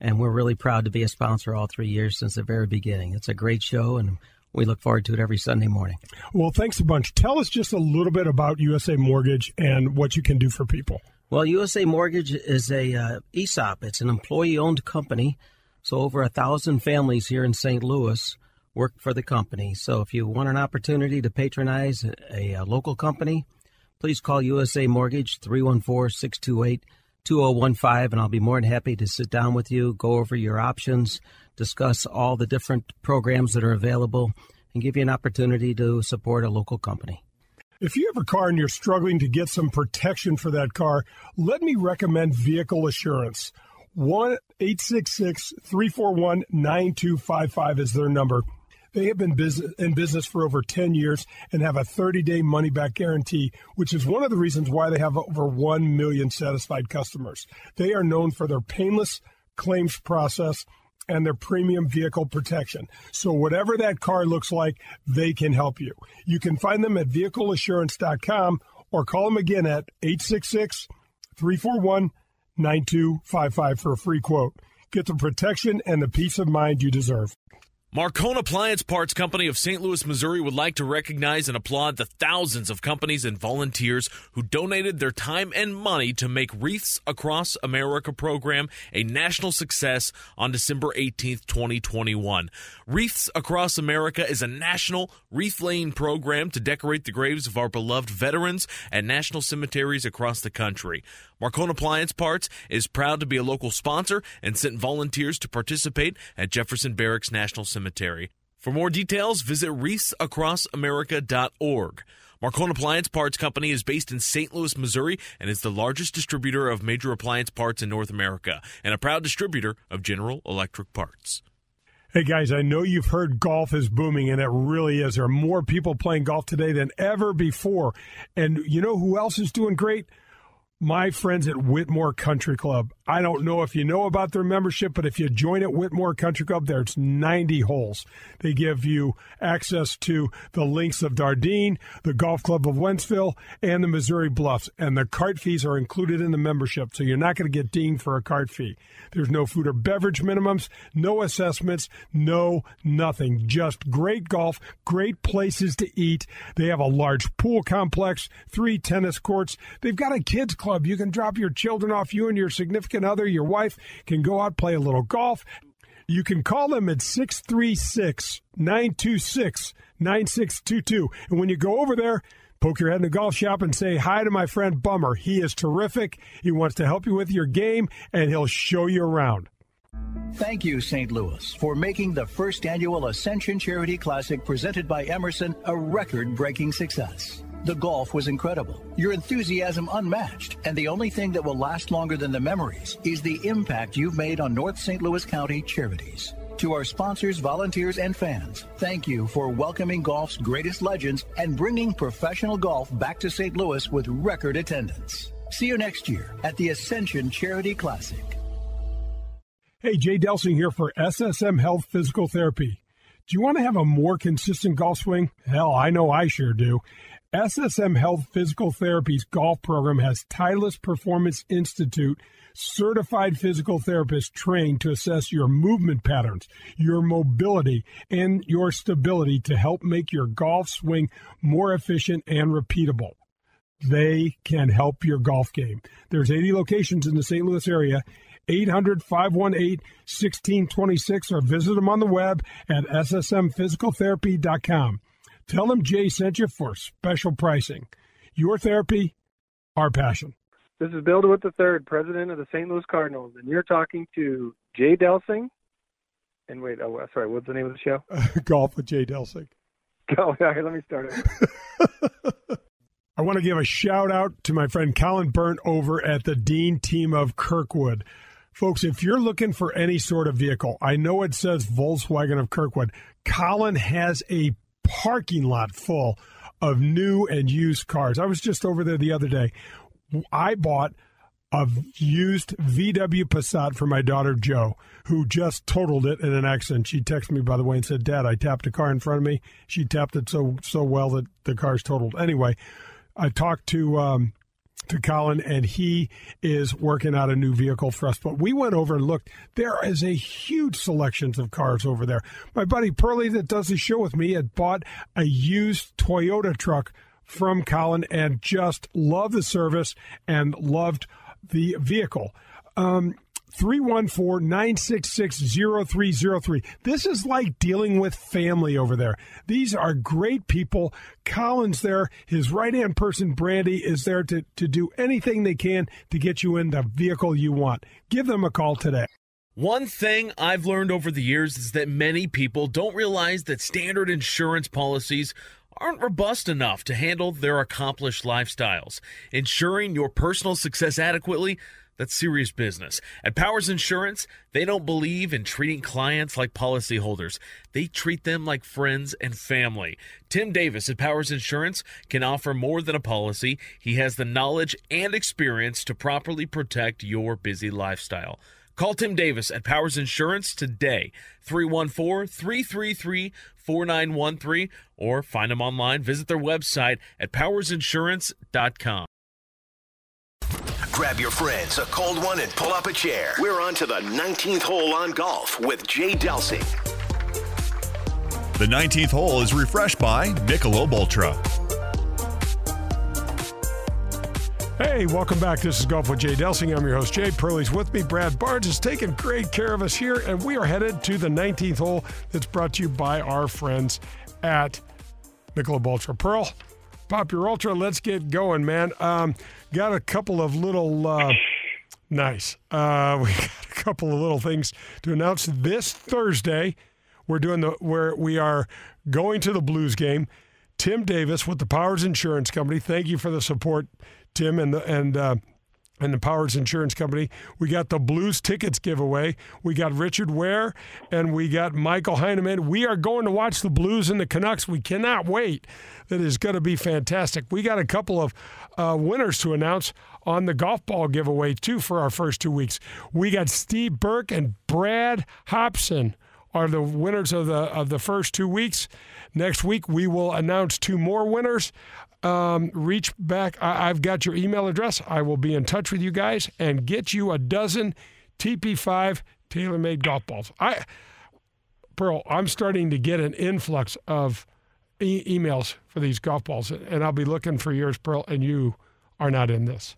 and we're really proud to be a sponsor all three years since the very beginning. It's a great show, and we look forward to it every Sunday morning. Well, thanks a bunch. Tell us just a little bit about USA Mortgage and what you can do for people. Well, USA Mortgage is a uh, ESOP. It's an employee-owned company. So over a thousand families here in St. Louis work for the company. So if you want an opportunity to patronize a, a local company, please call USA Mortgage 314-628 2015 and I'll be more than happy to sit down with you, go over your options, discuss all the different programs that are available, and give you an opportunity to support a local company. If you have a car and you're struggling to get some protection for that car, let me recommend Vehicle Assurance. 1 866 341 9255 is their number. They have been in business for over 10 years and have a 30 day money back guarantee, which is one of the reasons why they have over 1 million satisfied customers. They are known for their painless claims process and their premium vehicle protection. So whatever that car looks like, they can help you. You can find them at vehicleassurance.com or call them again at 866 341 9255 for a free quote. Get the protection and the peace of mind you deserve. Marcone Appliance Parts Company of St. Louis, Missouri would like to recognize and applaud the thousands of companies and volunteers who donated their time and money to make Wreaths Across America program a national success on December 18th, 2021. Wreaths Across America is a national wreath laying program to decorate the graves of our beloved veterans at national cemeteries across the country. Marcone Appliance Parts is proud to be a local sponsor and sent volunteers to participate at Jefferson Barracks National Cemetery. For more details, visit wreathsacrossamerica.org. Marcone Appliance Parts Company is based in St. Louis, Missouri, and is the largest distributor of major appliance parts in North America, and a proud distributor of General Electric parts. Hey guys, I know you've heard golf is booming, and it really is. There are more people playing golf today than ever before. And you know who else is doing great? My friends at Whitmoor Country Club. I don't know if you know about their membership, but if you join at Whitmoor Country Club, there's 90 holes. They give you access to the links of Dardenne, the Golf Club of Wentzville, and the Missouri Bluffs. And the cart fees are included in the membership, so you're not going to get dinged for a cart fee. There's no food or beverage minimums, no assessments, no nothing. Just great golf, great places to eat. They have a large pool complex, three tennis courts. They've got a kids club. You can drop your children off. You and your significant other, your wife, can go out, play a little golf. You can call them at 636 926 9622. And when you go over there, poke your head in the golf shop and say hi to my friend Bummer. He is terrific. He wants to help you with your game, and he'll show you around. Thank you, St. Louis, for making the first annual Ascension Charity Classic presented by Emerson a record breaking success. The golf was incredible, your enthusiasm unmatched, and the only thing that will last longer than the memories is the impact you've made on North St. Louis County charities. To our sponsors, volunteers, and fans, thank you for welcoming golf's greatest legends and bringing professional golf back to St. Louis with record attendance. See you next year at the Ascension Charity Classic. Hey, Jay Delsing here for SSM Health Physical Therapy. Do you want to have a more consistent golf swing? Hell, I know I sure do. SSM Health Physical Therapy's golf program has Titleist Performance Institute certified physical therapists trained to assess your movement patterns, your mobility, and your stability to help make your golf swing more efficient and repeatable. They can help your golf game. There's 80 locations in the St. Louis area. 800 518 1626 or visit them on the web at ssmphysicaltherapy.com. Tell them Jay sent you for special pricing. Your therapy, our passion. This is Bill DeWitt III, president of the St. Louis Cardinals, and you're talking to Jay Delsing. And wait, oh, sorry, what's the name of the show? Golf with Jay Delsing. Oh, let me start it. I want to give a shout out to my friend Colin Burnt over at the Dean team of Kirkwood. Folks, if you're looking for any sort of vehicle, I know it says Volkswagen of Kirkwood. Colin has a parking lot full of new and used cars. I was just over there the other day. I bought a used VW Passat for my daughter Joe, who just totaled it in an accident. She texted me by the way and said, "Dad, I tapped a car in front of me. She tapped it so so well that the car's totaled." Anyway, I talked to um, to Colin, and he is working out a new vehicle for us. But we went over and looked. There is a huge selection of cars over there. My buddy Pearlie, that does the show with me, had bought a used Toyota truck from Colin and just loved the service and loved the vehicle. Um, 314 966 0303. This is like dealing with family over there. These are great people. Colin's there. His right hand person, Brandy, is there to, to do anything they can to get you in the vehicle you want. Give them a call today. One thing I've learned over the years is that many people don't realize that standard insurance policies aren't robust enough to handle their accomplished lifestyles. Ensuring your personal success adequately that's serious business. At Powers Insurance, they don't believe in treating clients like policyholders. They treat them like friends and family. Tim Davis at Powers Insurance can offer more than a policy. He has the knowledge and experience to properly protect your busy lifestyle. Call Tim Davis at Powers Insurance today, 314 333 4913, or find them online. Visit their website at powersinsurance.com. Grab your friends, a cold one, and pull up a chair. We're on to the 19th hole on golf with Jay Delsing. The 19th hole is refreshed by Michelob Ultra. Hey, welcome back. This is Golf with Jay Delsing. I'm your host, Jay. Pearlie's with me. Brad Barnes is taking great care of us here, and we are headed to the 19th hole that's brought to you by our friends at Michelob Ultra. Pearl, pop your Ultra. Let's get going, man. Um, got a couple of little uh, nice. Uh, we got a couple of little things to announce this Thursday. We're doing the where we are going to the Blues game. Tim Davis with the Powers Insurance Company. Thank you for the support, Tim, and the, and uh, and the Powers Insurance Company. We got the Blues tickets giveaway. We got Richard Ware and we got Michael Heineman. We are going to watch the Blues and the Canucks. We cannot wait. That is going to be fantastic. We got a couple of uh, winners to announce on the golf ball giveaway too for our first two weeks. We got Steve Burke and Brad Hobson are the winners of the of the first two weeks. Next week we will announce two more winners. Um, reach back. I, I've got your email address. I will be in touch with you guys and get you a dozen TP5 TaylorMade golf balls. I Pearl, I'm starting to get an influx of e- emails for these golf balls, and I'll be looking for yours, Pearl. And you are not in this.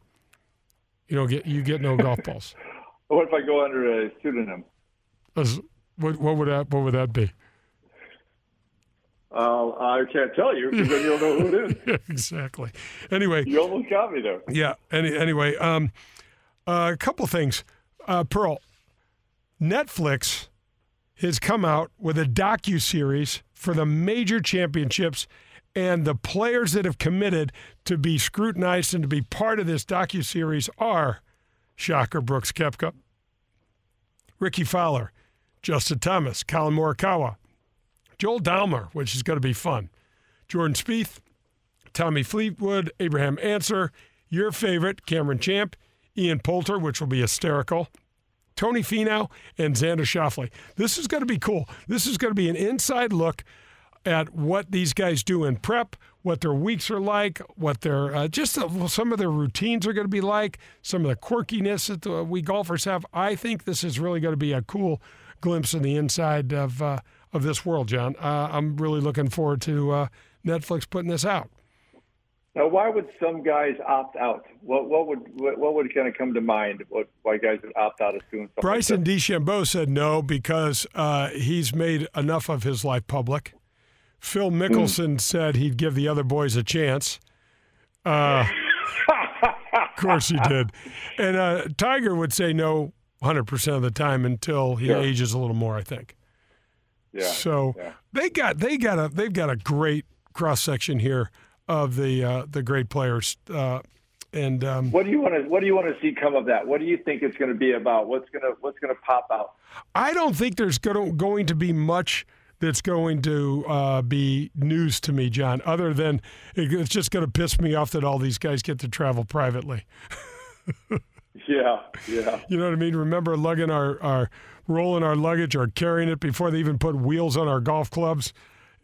You don't get you get no golf balls. What if I go under a pseudonym? As, what, what would that What would that be? Uh, I can't tell you because then you'll know who it is. yeah, exactly. Anyway, you almost got me there. Yeah. Any, anyway, um, uh, a couple things. Uh, Pearl, Netflix has come out with a docu series for the major championships, and the players that have committed to be scrutinized and to be part of this docu series are Shocker Brooks Koepka, Rickie Fowler, Justin Thomas, Collin Morikawa, Joel Dahmen, which is going to be fun, Jordan Spieth, Tommy Fleetwood, Abraham Ancer, your favorite, Cameron Champ, Ian Poulter, which will be hysterical, Tony Finau, and Xander Schauffele. This is going to be cool. This is going to be an inside look at what these guys do in prep, what their weeks are like, what their uh, just uh, some of their routines are going to be like, some of the quirkiness that the, we golfers have. I think this is really going to be a cool glimpse in the inside of uh, of this world, John. Uh, I'm really looking forward to uh, Netflix putting this out. Now, why would some guys opt out? What what would what, what would kind of come to mind? What why guys would opt out of doing something? Bryson like DeChambeau said no because uh, he's made enough of his life public. Phil Mickelson mm. said he'd give the other boys a chance. Uh, of course he did. And uh, Tiger would say no 100% of the time until he sure. ages a little more, I think. Yeah. So yeah. they got they got a they've got a great cross section here of the uh, the great players. Uh, and um, what do you want to what do you want to see come of that? What do you think it's going to be about? What's going to what's going to pop out? I don't think there's going to, going to be much that's going to uh, be news to me, John. Other than it's just going to piss me off that all these guys get to travel privately. yeah, yeah. You know what I mean? Remember lugging our our rolling our luggage or carrying it before they even put wheels on our golf clubs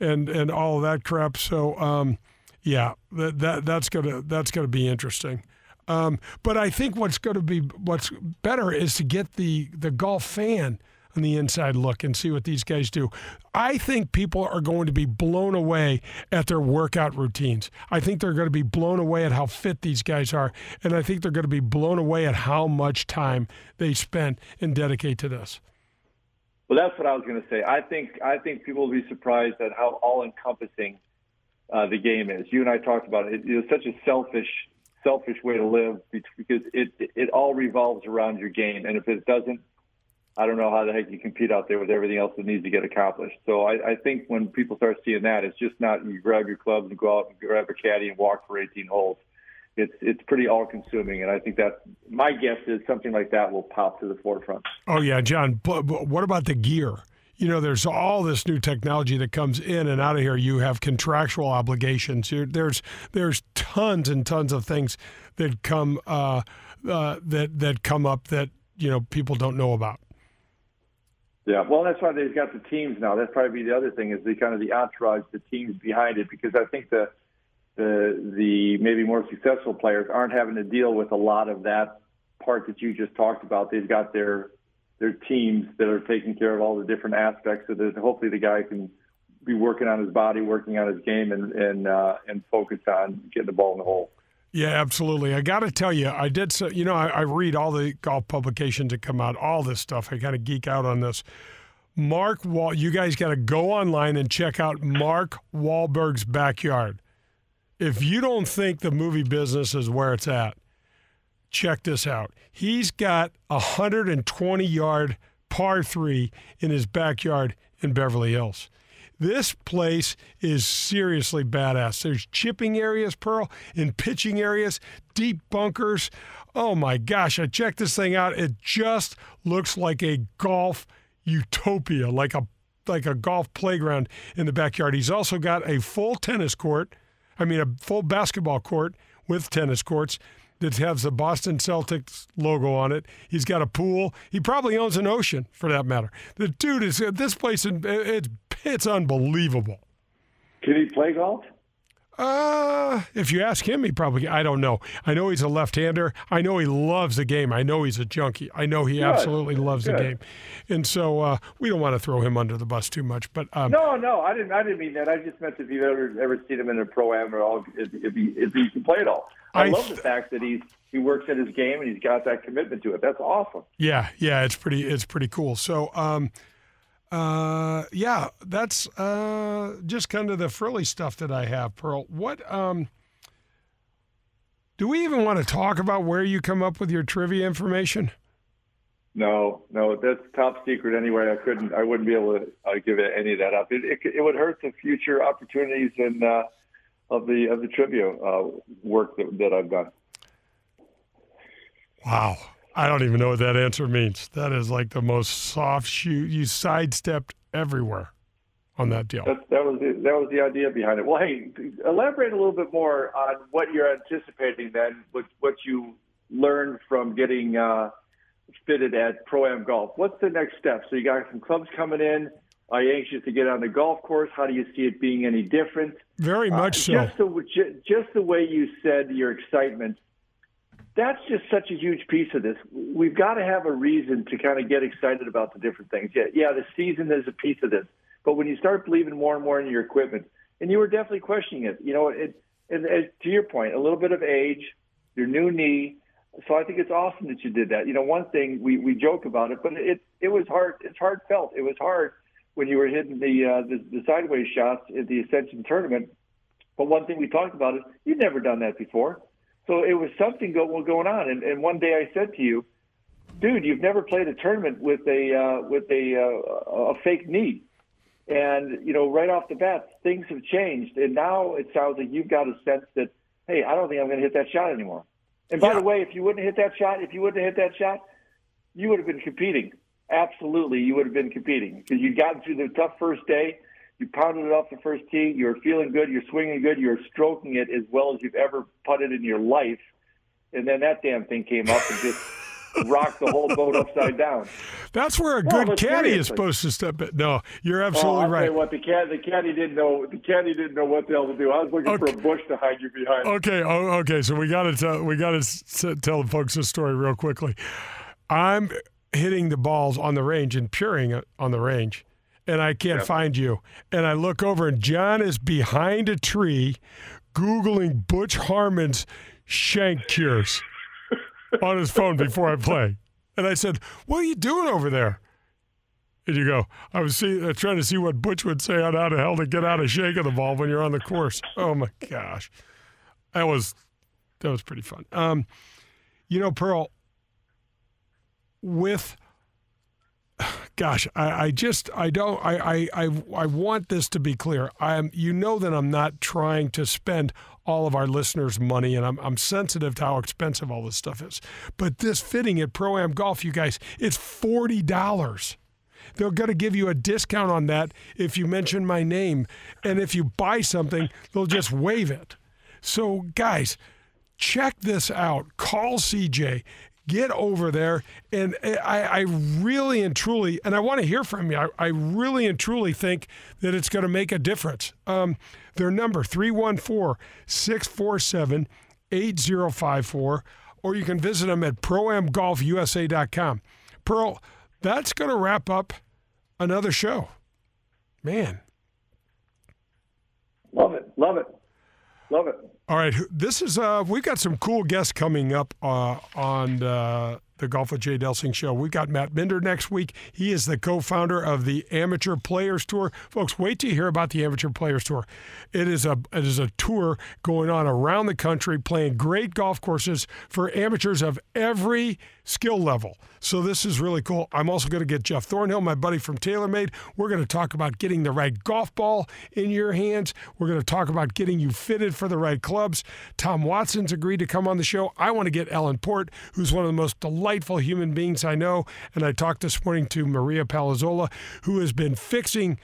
and and all that crap. So um, yeah, that, that that's gonna that's gonna be interesting. Um, but I think what's to be what's better is to get the the golf fan on the inside look and see what these guys do. I think people are going to be blown away at their workout routines. I think they're going to be blown away at how fit these guys are, and I think they're going to be blown away at how much time they spend and dedicate to this. Well, that's what I was going to say. I think I think people will be surprised at how all-encompassing uh, the game is. You and I talked about it. It's such a selfish, selfish way to live because it it all revolves around your game, and if it doesn't, I don't know how the heck you compete out there with everything else that needs to get accomplished. So I, I think when people start seeing that, it's just not you grab your clubs and go out and grab a caddy and walk for 18 holes. It's it's pretty all consuming and i think that my guess is something like that will pop to the forefront. Oh yeah john but, but what about the gear? You know there's all this new technology that comes in and out of here. You have contractual obligations. There's there's tons and tons of things that come uh, uh, that that come up that you know people don't know about yeah, well, that's why they've got the teams now. That's probably the other thing is the kind of the entourage, the teams behind it, because I think the the the maybe more successful players aren't having to deal with a lot of that part that you just talked about. They've got their their teams that are taking care of all the different aspects so that hopefully the guy can be working on his body, working on his game, and and uh, and focus on getting the ball in the hole. Yeah, absolutely. I got to tell you, I did. So, you know, I, I read all the golf publications that come out, all this stuff. I kind of geek out on this. Mark Wall, you guys got to go online and check out Mark Wahlberg's backyard if you don't think the movie business is where it's at, check this out. He's got a 120 yard par three in his backyard in Beverly Hills. This place is seriously badass. There's chipping areas, Pearl, and pitching areas, deep bunkers. Oh my gosh, I checked this thing out. It just looks like a golf utopia, like a like a golf playground in the backyard. He's also got a full tennis court, I mean a full basketball court with tennis courts that has the Boston Celtics logo on it. He's got a pool. He probably owns an ocean, for that matter. The dude is this place. It's it's unbelievable. Can he play golf? Uh, if you ask him, he probably. I don't know. I know he's a left-hander. I know he loves the game. I know he's a junkie. I know he Good. absolutely loves Good. the game, and so uh, we don't want to throw him under the bus too much. But um, no, no, I didn't. I didn't mean that. I just meant if you've ever ever seen him in a pro am or all, if, if he if he can play it all. I, I love the fact that he's he works at his game and he's got that commitment to it. That's awesome. Yeah, yeah, it's pretty it's pretty cool. So. um uh, yeah, that's uh, just kind of the frilly stuff that I have, Pearl. What um, do we even want to talk about where you come up with your trivia information? No, no, that's top secret anyway. I couldn't, I wouldn't be able to uh, give any of that up. It, it, it would hurt the future opportunities and uh, of the of the trivia uh, work that, that I've done. Wow. I don't even know what that answer means. That is like the most soft shoe. You sidestepped everywhere on that deal. That, that was the, that was the idea behind it. Well, hey, elaborate a little bit more on what you're anticipating then, what what you learned from getting uh, fitted at Pro Am Golf. What's the next step? So you got some clubs coming in. Are you anxious to get on the golf course? How do you see it being any different? Very much uh, so. Just the, just the way you said your excitement that's just such a huge piece of this. We've got to have a reason to kind of get excited about the different things. Yeah, yeah, the season is a piece of this, but when you start believing more and more in your equipment, and you were definitely questioning it, you know, it, and, and to your point, a little bit of age, your new knee. So I think it's awesome that you did that. You know, one thing we we joke about it, but it it was hard. It's heartfelt. It was hard when you were hitting the uh, the, the sideways shots at the Ascension tournament. But one thing we talked about is you've never done that before. So it was something go, going on. And, and one day I said to you, dude, you've never played a tournament with a uh, with a uh, a fake knee. And you know, right off the bat, things have changed, and now it sounds like you've got a sense that, hey, I don't think I'm going to hit that shot anymore. And by yeah. the way, if you wouldn't hit that shot, if you wouldn't hit that shot, you would have been competing. Absolutely, you would have been competing because you'd gotten through the tough first day. You pounded it off the first tee. You're feeling good. You're swinging good. You're stroking it as well as you've ever putted in your life. And then that damn thing came up and just rocked the whole boat upside down. That's where a good caddy seriously. is supposed to step in. No, you're oh, absolutely oh, right. what the caddy, the caddy didn't know. The caddy didn't know what the hell to do. I was looking okay. for a bush to hide you behind. Okay, oh, okay. So we got to tell we got to tell the folks this story real quickly. I'm hitting the balls on the range and puring on the range and I can't yep. find you. And I look over, and John is behind a tree, Googling Butch Harmon's shank cures on his phone before I play. And I said, What are you doing over there? And you go, I was see, uh, trying to see what Butch would say on how the hell to get out of shaking the ball when you're on the course. Oh my gosh, that was that was pretty fun. Um, you know, Pearl, with gosh, I, I, just I don't I, I I want this to be clear. I'm you know that I'm not trying to spend all of our listeners' money, and I'm I'm sensitive to how expensive all this stuff is. But this fitting at Pro Am Golf, you guys, it's forty dollars. They're going to give you a discount on that if you mention my name, and if you buy something, they'll just waive it. So, guys, check this out. Call CJ get over there. And I, I really and truly, and I want to hear from you, I, I really and truly think that it's going to make a difference. Um, their number, 314 647 8054, or you can visit them at proamgolfusa.com. Pearl, that's going to wrap up another show. Man. Love it. Love it. Love it. All right, this is uh, we've got some cool guests coming up uh, on uh, the Golf with Jay Delsing show. We've got Matt Binder next week. He is the co-founder of the Amateur Players Tour. Folks, wait to hear about the Amateur Players Tour. It is a it is a tour going on around the country, playing great golf courses for amateurs of every skill level. So this is really cool. I'm also going to get Jeff Thornhill, my buddy from TaylorMade. We're going to talk about getting the right golf ball in your hands. We're going to talk about getting you fitted for the right clubs. Tom Watson's agreed to come on the show. I want to get Ellen Port, who's one of the most delightful human beings I know. And I talked this morning to Maria Palazzola, who has been fixing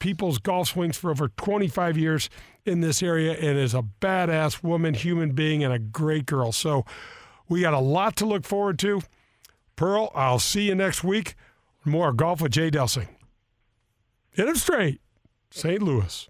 people's golf swings for over 25 years in this area and is a badass woman, human being, and a great girl. So we got a lot to look forward to. Pearl, I'll see you next week. More golf with Jay Delsing. Hit him straight, St. Louis.